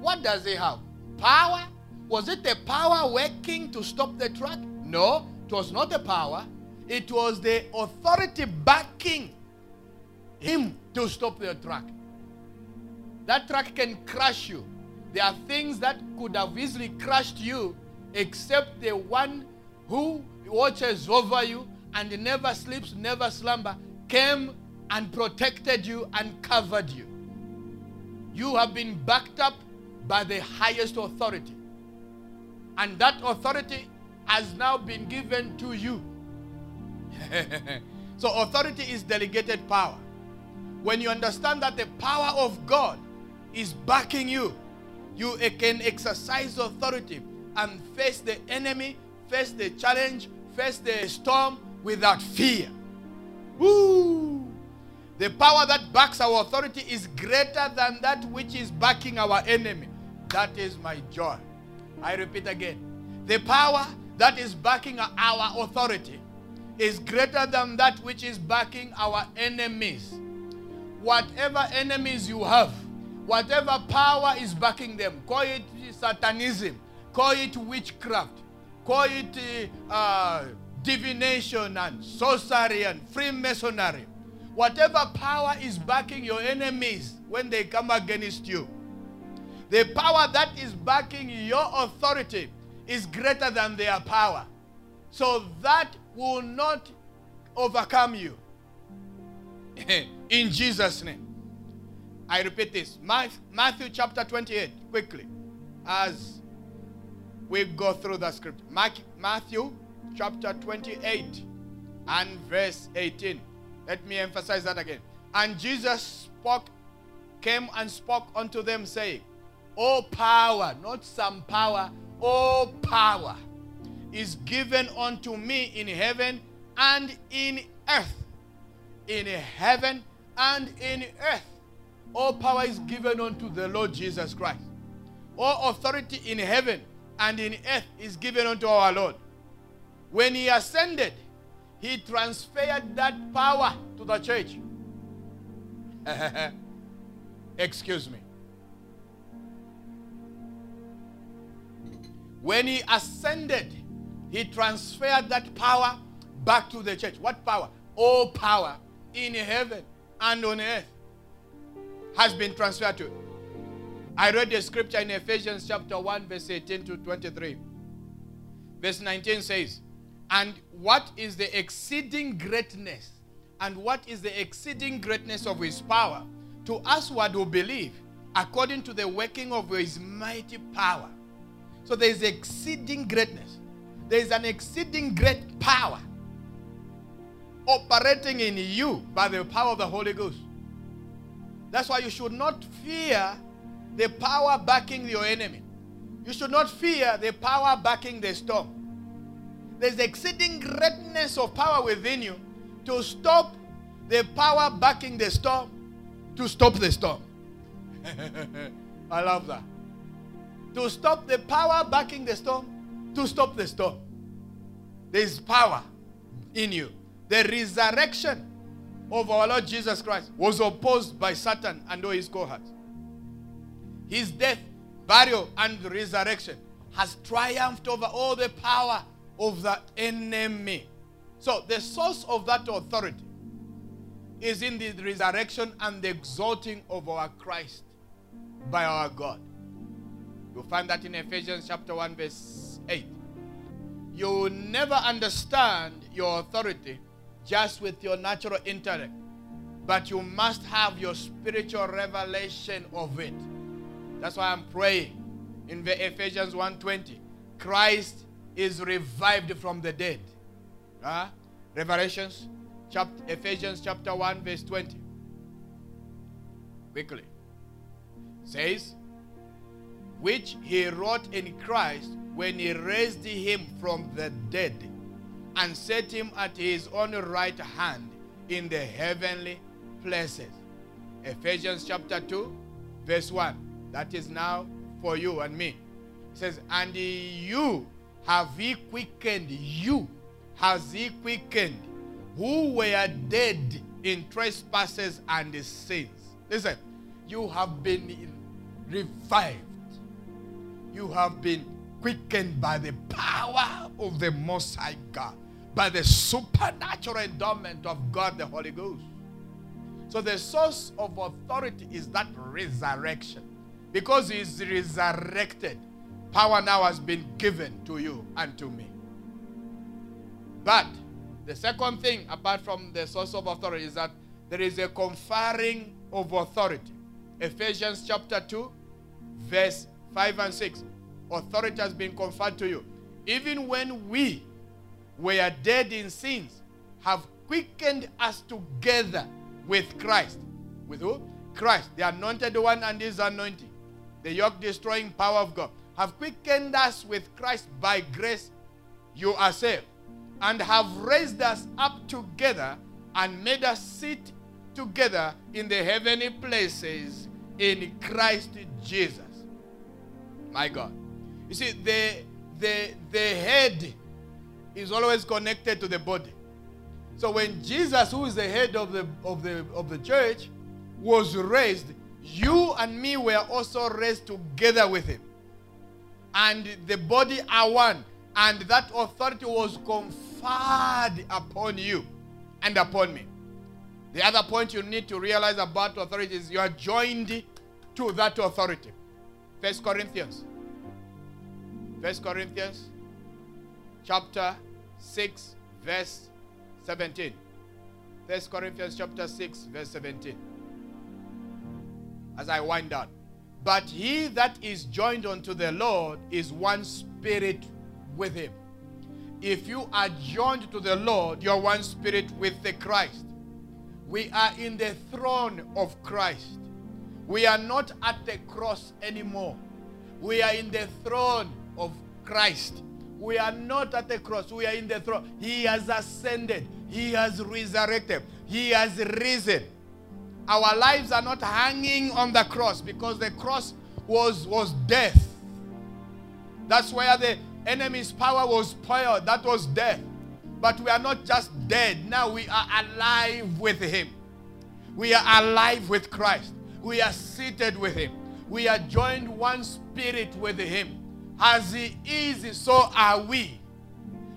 What does he have? Power? Was it the power working to stop the truck? No, it was not the power. It was the authority backing him to stop the truck. That truck can crush you. There are things that could have easily crushed you, except the one who watches over you and never sleeps, never slumber, came and protected you and covered you. You have been backed up by the highest authority. And that authority has now been given to you. so authority is delegated power. When you understand that the power of God is backing you, you can exercise authority and face the enemy, face the challenge, face the storm without fear. Woo! The power that backs our authority is greater than that which is backing our enemy. That is my joy. I repeat again. The power that is backing our authority is greater than that which is backing our enemies. Whatever enemies you have, whatever power is backing them, call it satanism, call it witchcraft, call it uh, divination and sorcery and Freemasonry. Whatever power is backing your enemies when they come against you, the power that is backing your authority is greater than their power. So that will not overcome you. In Jesus' name. I repeat this. Matthew chapter 28, quickly, as we go through the script. Matthew chapter 28 and verse 18. Let me emphasize that again. And Jesus spoke, came and spoke unto them, saying, All power, not some power, all power is given unto me in heaven and in earth. In heaven and in earth. All power is given unto the Lord Jesus Christ. All authority in heaven and in earth is given unto our Lord. When he ascended, he transferred that power to the church. Excuse me. When he ascended, he transferred that power back to the church. What power? All power in heaven and on earth has been transferred to. I read the scripture in Ephesians chapter 1, verse 18 to 23. Verse 19 says, And what is the exceeding greatness? And what is the exceeding greatness of his power to us who believe, according to the working of his mighty power? So there is exceeding greatness. There is an exceeding great power operating in you by the power of the Holy Ghost. That's why you should not fear the power backing your enemy. You should not fear the power backing the storm. There's exceeding greatness of power within you to stop the power backing the storm, to stop the storm. I love that. To stop the power backing the storm, to stop the storm. There's power in you. The resurrection of our Lord Jesus Christ was opposed by Satan and all his cohorts. His death, burial, and resurrection has triumphed over all the power of the enemy. So the source of that authority is in the resurrection and the exalting of our Christ by our God. You'll find that in Ephesians chapter 1, verse 8. You will never understand your authority just with your natural intellect, but you must have your spiritual revelation of it. That's why I'm praying in the Ephesians 1:20. Christ is revived from the dead. Uh, Revelations, chapter, Ephesians chapter 1, verse 20. Quickly. Says, which he wrought in Christ when he raised him from the dead and set him at his own right hand in the heavenly places. Ephesians chapter 2, verse 1. That is now for you and me. It says, And you have he quickened, you has he quickened, who were dead in trespasses and sins. Listen, you have been revived. You have been quickened by the power of the Most High God, by the supernatural endowment of God the Holy Ghost. So the source of authority is that resurrection. Because he is resurrected, power now has been given to you and to me. But the second thing, apart from the source of authority, is that there is a conferring of authority. Ephesians chapter 2, verse 5 and 6. Authority has been conferred to you. Even when we were dead in sins, have quickened us together with Christ. With who? Christ, the anointed one and his anointing the yoke destroying power of God, have quickened us with Christ by grace, you are saved, and have raised us up together and made us sit together in the heavenly places in Christ Jesus. My God. You see, the, the, the head is always connected to the body. So when Jesus, who is the head of the, of the, of the church, was raised, you and me were also raised together with him. And the body are one. And that authority was conferred upon you and upon me. The other point you need to realize about authority is you are joined to that authority. First Corinthians. First Corinthians chapter 6 verse 17. First Corinthians chapter 6 verse 17 as I wind down. But he that is joined unto the Lord is one spirit with him. If you are joined to the Lord, you're one spirit with the Christ. We are in the throne of Christ. We are not at the cross anymore. We are in the throne of Christ. We are not at the cross. We are in the throne. He has ascended. He has resurrected. He has risen. Our lives are not hanging on the cross because the cross was, was death. That's where the enemy's power was spoiled. That was death. But we are not just dead. Now we are alive with him. We are alive with Christ. We are seated with him. We are joined one spirit with him. As He is, so are we.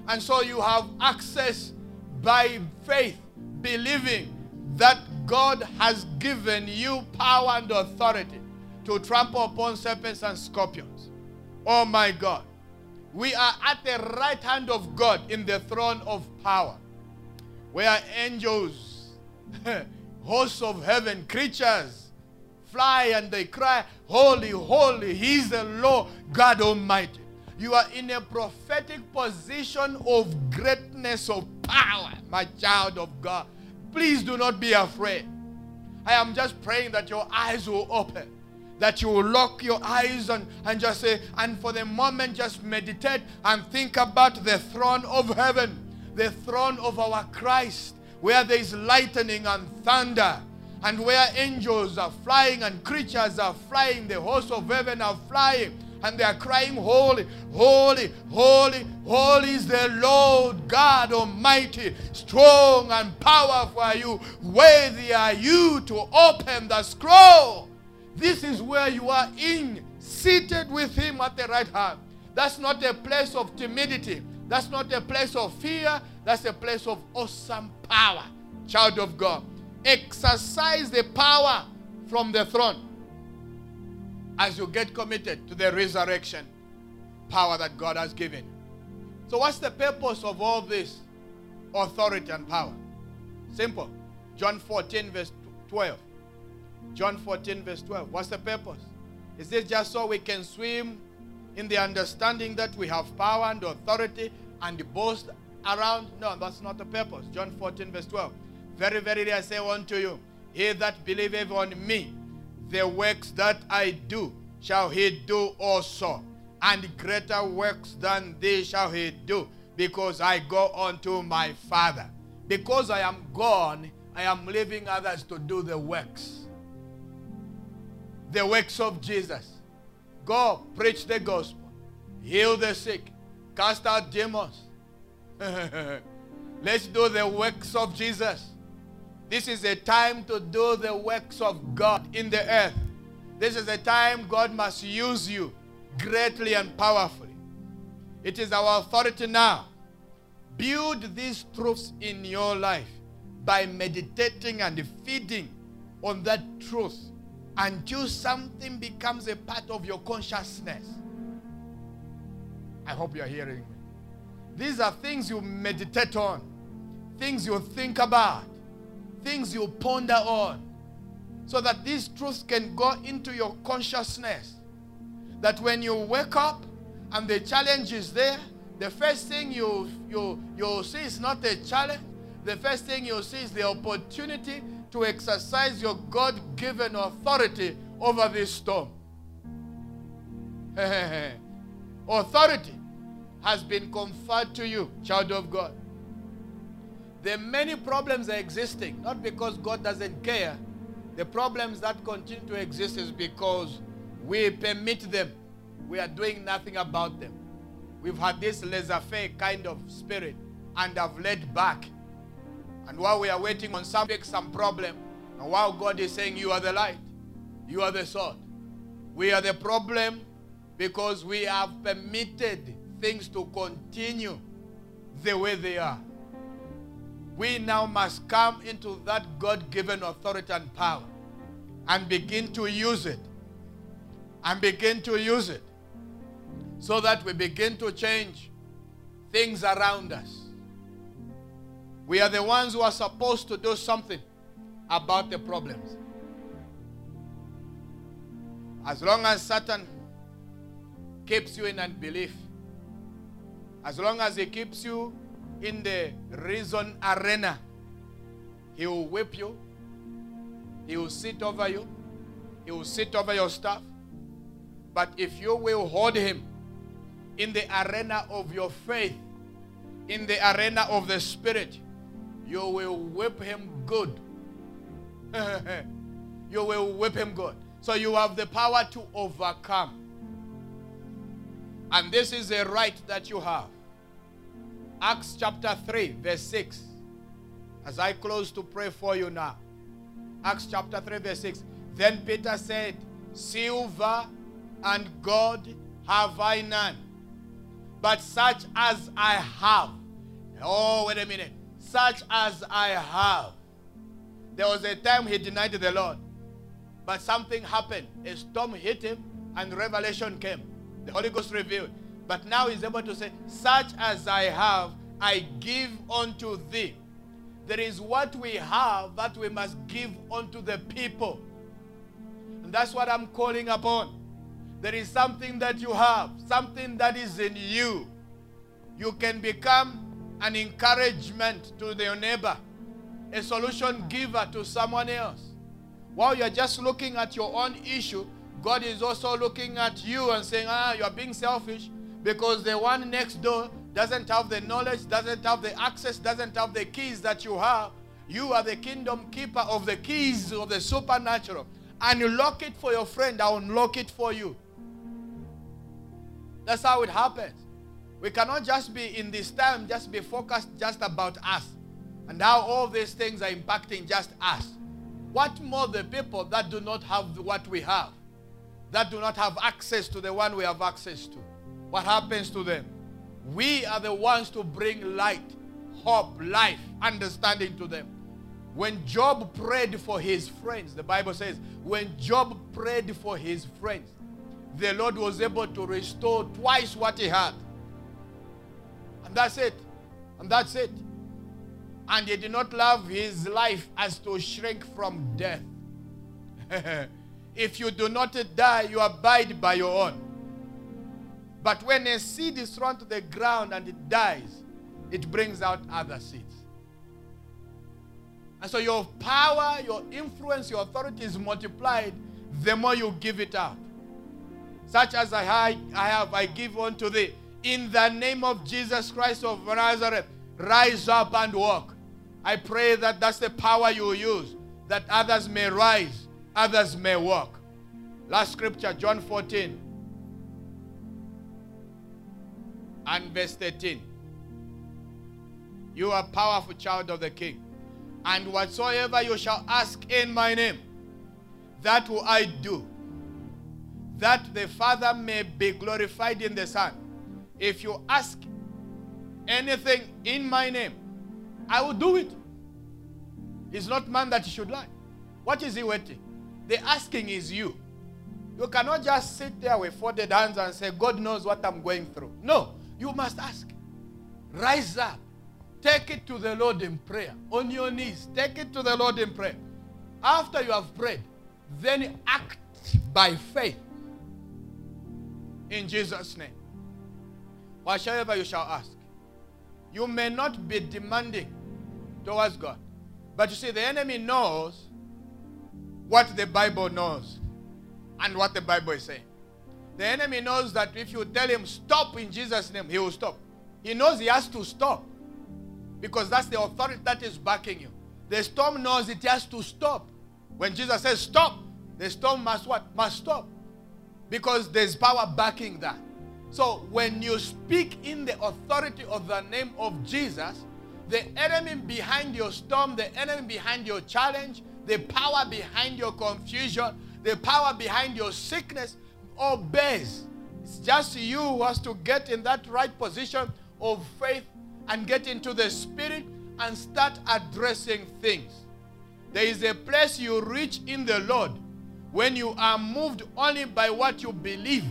And so you have access by faith, believing that God has given you power and authority to trample upon serpents and scorpions. Oh my God. We are at the right hand of God in the throne of power, where angels, hosts of heaven, creatures fly and they cry, Holy, holy, He's the Lord God Almighty. You are in a prophetic position of greatness of power, my child of God. Please do not be afraid. I am just praying that your eyes will open that you will lock your eyes and, and just say, and for the moment, just meditate and think about the throne of heaven, the throne of our Christ, where there is lightning and thunder, and where angels are flying and creatures are flying, the hosts of heaven are flying, and they are crying, Holy, holy, holy, holy is the Lord God Almighty, strong and powerful are you. Worthy are you to open the scroll. This is where you are in, seated with Him at the right hand. That's not a place of timidity. That's not a place of fear. That's a place of awesome power. Child of God. Exercise the power from the throne as you get committed to the resurrection power that God has given. So, what's the purpose of all this authority and power? Simple. John 14, verse 12. John 14, verse 12. What's the purpose? Is it just so we can swim in the understanding that we have power and authority and boast around? No, that's not the purpose. John 14, verse 12. Very, very, I say unto you, he that believeth on me, the works that I do shall he do also. And greater works than these shall he do, because I go unto my Father. Because I am gone, I am leaving others to do the works the works of Jesus. Go preach the gospel, heal the sick, cast out demons. Let's do the works of Jesus. This is a time to do the works of God in the earth. This is a time God must use you greatly and powerfully. It is our authority now. Build these truths in your life by meditating and feeding on that truth until something becomes a part of your consciousness. I hope you are hearing me. These are things you meditate on, things you think about, things you ponder on, so that these truths can go into your consciousness. That when you wake up and the challenge is there, the first thing you, you, you see is not a challenge. The first thing you see is the opportunity to exercise your God given authority over this storm. authority has been conferred to you, child of God. The many problems are existing, not because God doesn't care. The problems that continue to exist is because we permit them. We are doing nothing about them. We've had this laissez-faire kind of spirit and have led back and while we are waiting on some some problem, and while God is saying, You are the light, you are the sword. We are the problem because we have permitted things to continue the way they are. We now must come into that God given authority and power and begin to use it. And begin to use it so that we begin to change things around us. We are the ones who are supposed to do something about the problems. As long as Satan keeps you in unbelief, as long as he keeps you in the reason arena, he will whip you, he will sit over you, he will sit over your stuff. But if you will hold him in the arena of your faith, in the arena of the spirit, you will whip him good. you will whip him good. So you have the power to overcome. And this is a right that you have. Acts chapter 3, verse 6. As I close to pray for you now. Acts chapter 3, verse 6. Then Peter said, Silver and gold have I none, but such as I have. Oh, wait a minute. Such as I have. There was a time he denied the Lord, but something happened. A storm hit him, and revelation came. The Holy Ghost revealed. But now he's able to say, Such as I have, I give unto thee. There is what we have that we must give unto the people. And that's what I'm calling upon. There is something that you have, something that is in you. You can become an encouragement to your neighbor, a solution giver to someone else. While you're just looking at your own issue, God is also looking at you and saying, ah, you're being selfish because the one next door doesn't have the knowledge, doesn't have the access, doesn't have the keys that you have. You are the kingdom keeper of the keys of the supernatural. Unlock it for your friend, I'll unlock it for you. That's how it happens. We cannot just be in this time, just be focused just about us and how all these things are impacting just us. What more the people that do not have what we have, that do not have access to the one we have access to? What happens to them? We are the ones to bring light, hope, life, understanding to them. When Job prayed for his friends, the Bible says, when Job prayed for his friends, the Lord was able to restore twice what he had. And that's it. And that's it. And he did not love his life as to shrink from death. if you do not die, you abide by your own. But when a seed is thrown to the ground and it dies, it brings out other seeds. And so your power, your influence, your authority is multiplied the more you give it up. Such as I, I have, I give unto thee. In the name of Jesus Christ of Nazareth, rise up and walk. I pray that that's the power you use, that others may rise, others may walk. Last scripture, John 14 and verse 13. You are powerful child of the king. And whatsoever you shall ask in my name, that will I do that the Father may be glorified in the Son. If you ask anything in my name, I will do it. He's not man that should lie. What is he waiting? The asking is you. You cannot just sit there with folded hands and say, God knows what I'm going through. No, you must ask. Rise up. Take it to the Lord in prayer. On your knees. Take it to the Lord in prayer. After you have prayed, then act by faith in Jesus' name. Whatsoever you shall ask. You may not be demanding towards God. But you see, the enemy knows what the Bible knows and what the Bible is saying. The enemy knows that if you tell him stop in Jesus' name, he will stop. He knows he has to stop because that's the authority that is backing you. The storm knows it has to stop. When Jesus says stop, the storm must what? Must stop because there's power backing that. So when you speak in the authority of the name of Jesus, the enemy behind your storm, the enemy behind your challenge, the power behind your confusion, the power behind your sickness obeys. It's just you who has to get in that right position of faith and get into the spirit and start addressing things. There is a place you reach in the Lord when you are moved only by what you believe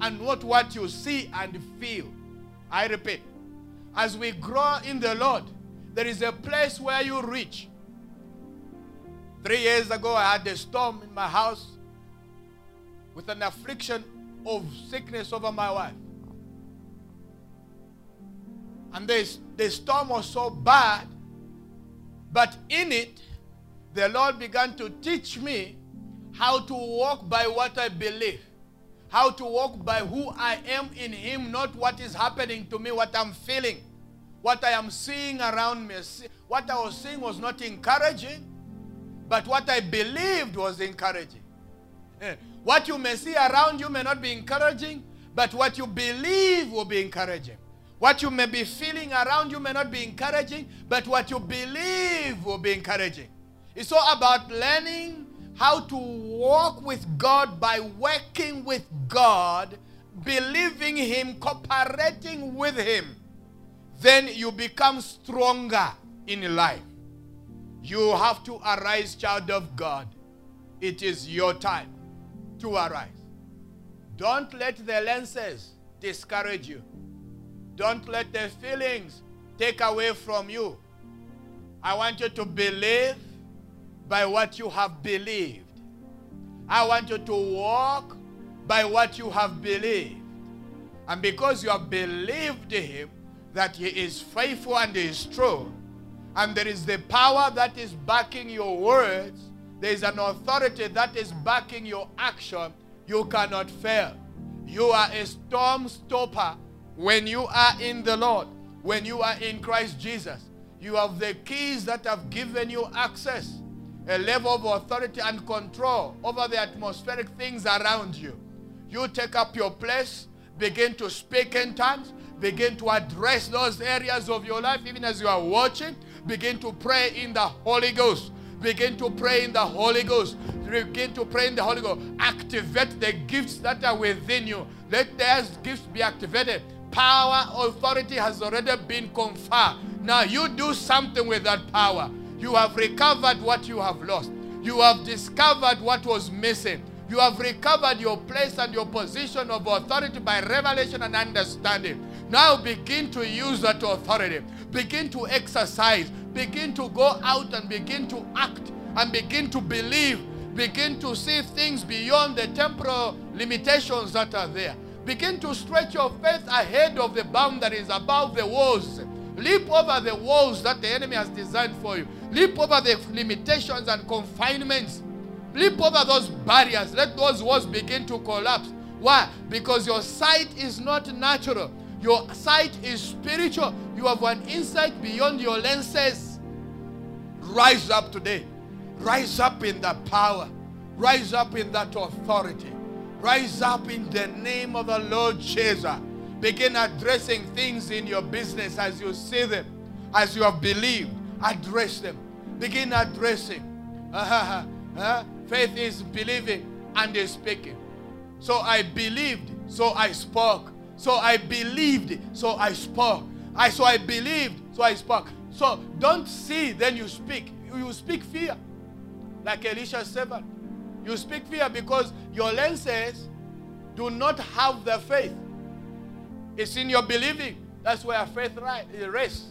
and not what you see and feel. I repeat, as we grow in the Lord, there is a place where you reach. Three years ago, I had a storm in my house with an affliction of sickness over my wife. And this, the storm was so bad, but in it, the Lord began to teach me how to walk by what I believe, how to walk by who I am in Him, not what is happening to me, what I'm feeling, what I am seeing around me. What I was seeing was not encouraging, but what I believed was encouraging. Eh, what you may see around you may not be encouraging, but what you believe will be encouraging. What you may be feeling around you may not be encouraging, but what you believe will be encouraging. It's all about learning how to walk with God by working with God believing Him, cooperating with Him, then you become stronger in life. You have to arise, child of God. It is your time to arise. Don't let the lenses discourage you. Don't let the feelings take away from you. I want you to believe by what you have believed. I want you to walk by what you have believed. And because you have believed him that he is faithful and he is true, and there is the power that is backing your words, there is an authority that is backing your action, you cannot fail. You are a storm stopper when you are in the Lord, when you are in Christ Jesus. You have the keys that have given you access, a level of authority and control over the atmospheric things around you. You take up your place, begin to speak in tongues, begin to address those areas of your life, even as you are watching. Begin to pray in the Holy Ghost. Begin to pray in the Holy Ghost. Begin to pray in the Holy Ghost. Activate the gifts that are within you. Let those gifts be activated. Power, authority has already been conferred. Now you do something with that power. You have recovered what you have lost. You have discovered what was missing. You have recovered your place and your position of authority by revelation and understanding. Now begin to use that authority. Begin to exercise. Begin to go out and begin to act and begin to believe. Begin to see things beyond the temporal limitations that are there. Begin to stretch your faith ahead of the boundaries, above the walls. Leap over the walls that the enemy has designed for you. Leap over the limitations and confinements. Leap over those barriers. Let those walls begin to collapse. Why? Because your sight is not natural. Your sight is spiritual. You have an insight beyond your lenses. Rise up today. Rise up in that power. Rise up in that authority. Rise up in the name of the Lord Jesus. Begin addressing things in your business as you see them, as you have believed. Address them. Begin addressing. Faith is believing and is speaking. So I believed, so I spoke. So I believed, so I spoke. I so I believed, so I spoke. So don't see, then you speak. You speak fear. Like Elisha servant. You speak fear because your lenses do not have the faith. It's in your believing. That's where faith rests.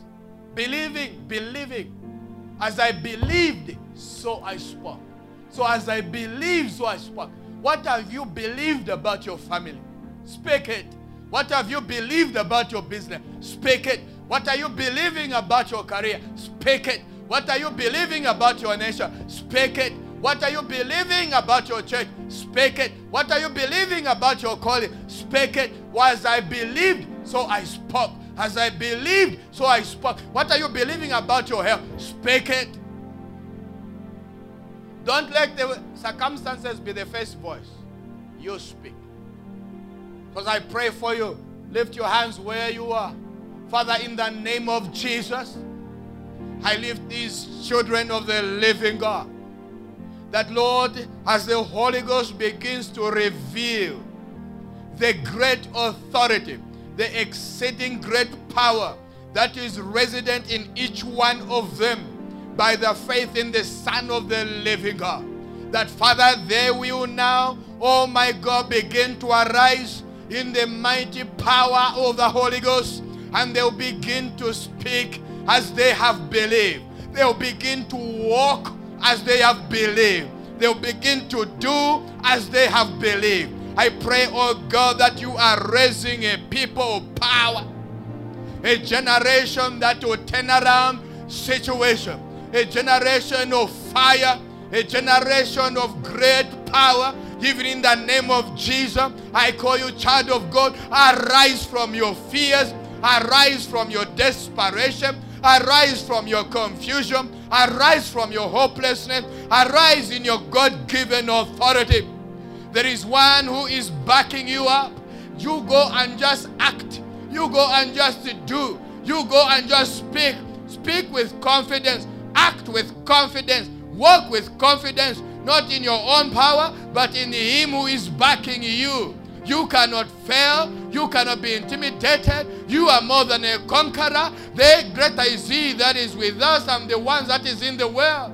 Believing, believing. As I believed, so I spoke. So as I believed, so I spoke. What have you believed about your family? Speak it. What have you believed about your business? Speak it. What are you believing about your career? Speak it. What are you believing about your nation? Speak it. What are you believing about your church? Speak it. What are you believing about your calling? Speak it. As I believed, so I spoke. As I believed, so I spoke. What are you believing about your health? Speak it. Don't let the circumstances be the first voice. You speak. Because I pray for you. Lift your hands where you are. Father, in the name of Jesus, I lift these children of the living God. That, Lord, as the Holy Ghost begins to reveal the great authority, the exceeding great power that is resident in each one of them by the faith in the Son of the living God. That, Father, they will now, oh my God, begin to arise in the mighty power of the Holy Ghost and they'll begin to speak as they have believed. They'll begin to walk as they have believed. They'll begin to do as they have believed. I pray, oh God, that you are raising a people of power, a generation that will turn around situation, a generation of fire, a generation of great power, even in the name of Jesus, I call you child of God. Arise from your fears. Arise from your desperation. Arise from your confusion. Arise from your hopelessness. Arise in your God given authority. There is one who is backing you up. You go and just act. You go and just do. You go and just speak. Speak with confidence. Act with confidence. Walk with confidence not in your own power, but in Him who is backing you. You cannot fail. You cannot be intimidated. You are more than a conqueror. The greater is He that is with us than the ones that is in the world.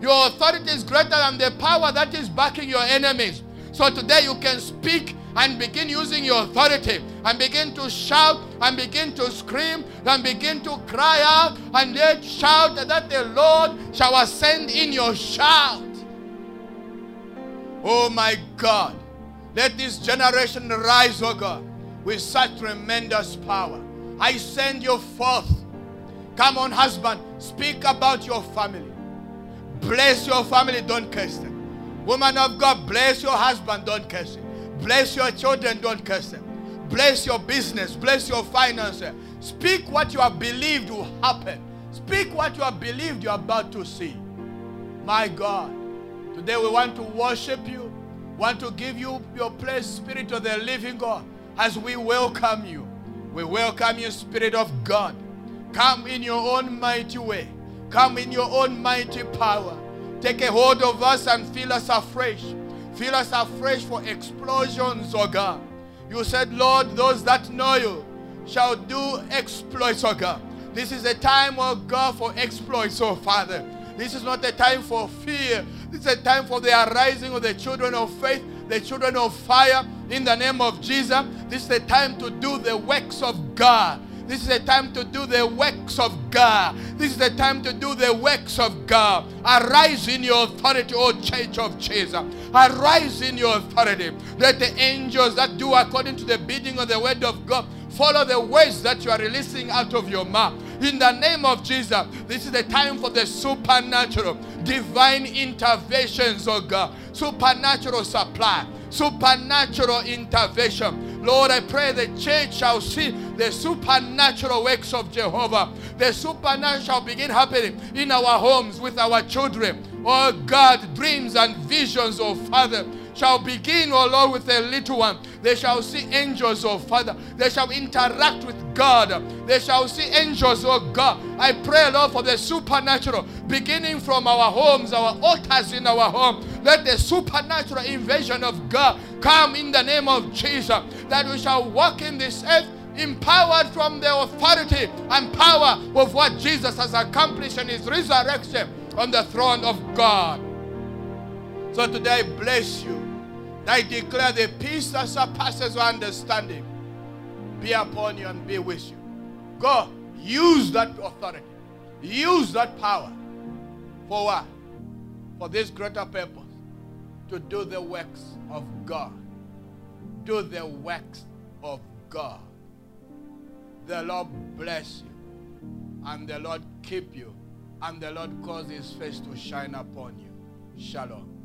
Your authority is greater than the power that is backing your enemies. So today you can speak and begin using your authority and begin to shout and begin to scream and begin to cry out and then shout that the Lord shall ascend in your shout. Oh my God. Let this generation rise, oh God, with such tremendous power. I send you forth. Come on, husband, speak about your family. Bless your family, don't curse them. Woman of God, bless your husband, don't curse him. Bless your children, don't curse them. Bless your business, bless your finances. Speak what you have believed will happen. Speak what you have believed you're about to see. My God, today we want to worship you, want to give you your place, Spirit of the living God, as we welcome you. We welcome you, Spirit of God. Come in your own mighty way. Come in your own mighty power. Take a hold of us and fill us afresh. Fill us afresh for explosions, oh God. You said, Lord, those that know you shall do exploits, oh God. This is a time, oh God, for exploits, oh Father. This is not a time for fear. This is a time for the arising of the children of faith, the children of fire, in the name of Jesus. This is the time to do the works of God. This is the time to do the works of God. This is the time to do the works of God. Arise in your authority, O Church of Jesus. Arise in your authority. Let the angels that do according to the bidding of the word of God follow the words that you are releasing out of your mouth. In the name of Jesus, this is the time for the supernatural, divine interventions, oh God, supernatural supply, supernatural intervention. Lord, I pray the church shall see the supernatural works of Jehovah. The supernatural begin happening in our homes with our children. Oh God, dreams and visions, oh Father, shall begin, oh Lord, with a little one. They shall see angels, oh Father. They shall interact with God. They shall see angels, oh God. I pray, Lord, for the supernatural, beginning from our homes, our altars in our home. Let the supernatural invasion of God come in the name of Jesus, that we shall walk in this earth empowered from the authority and power of what Jesus has accomplished in his resurrection on the throne of God. So today, I bless you. I declare the peace that surpasses understanding be upon you and be with you. Go, use that authority. Use that power. For what? For this greater purpose. To do the works of God. Do the works of God. The Lord bless you. And the Lord keep you. And the Lord cause his face to shine upon you. Shalom.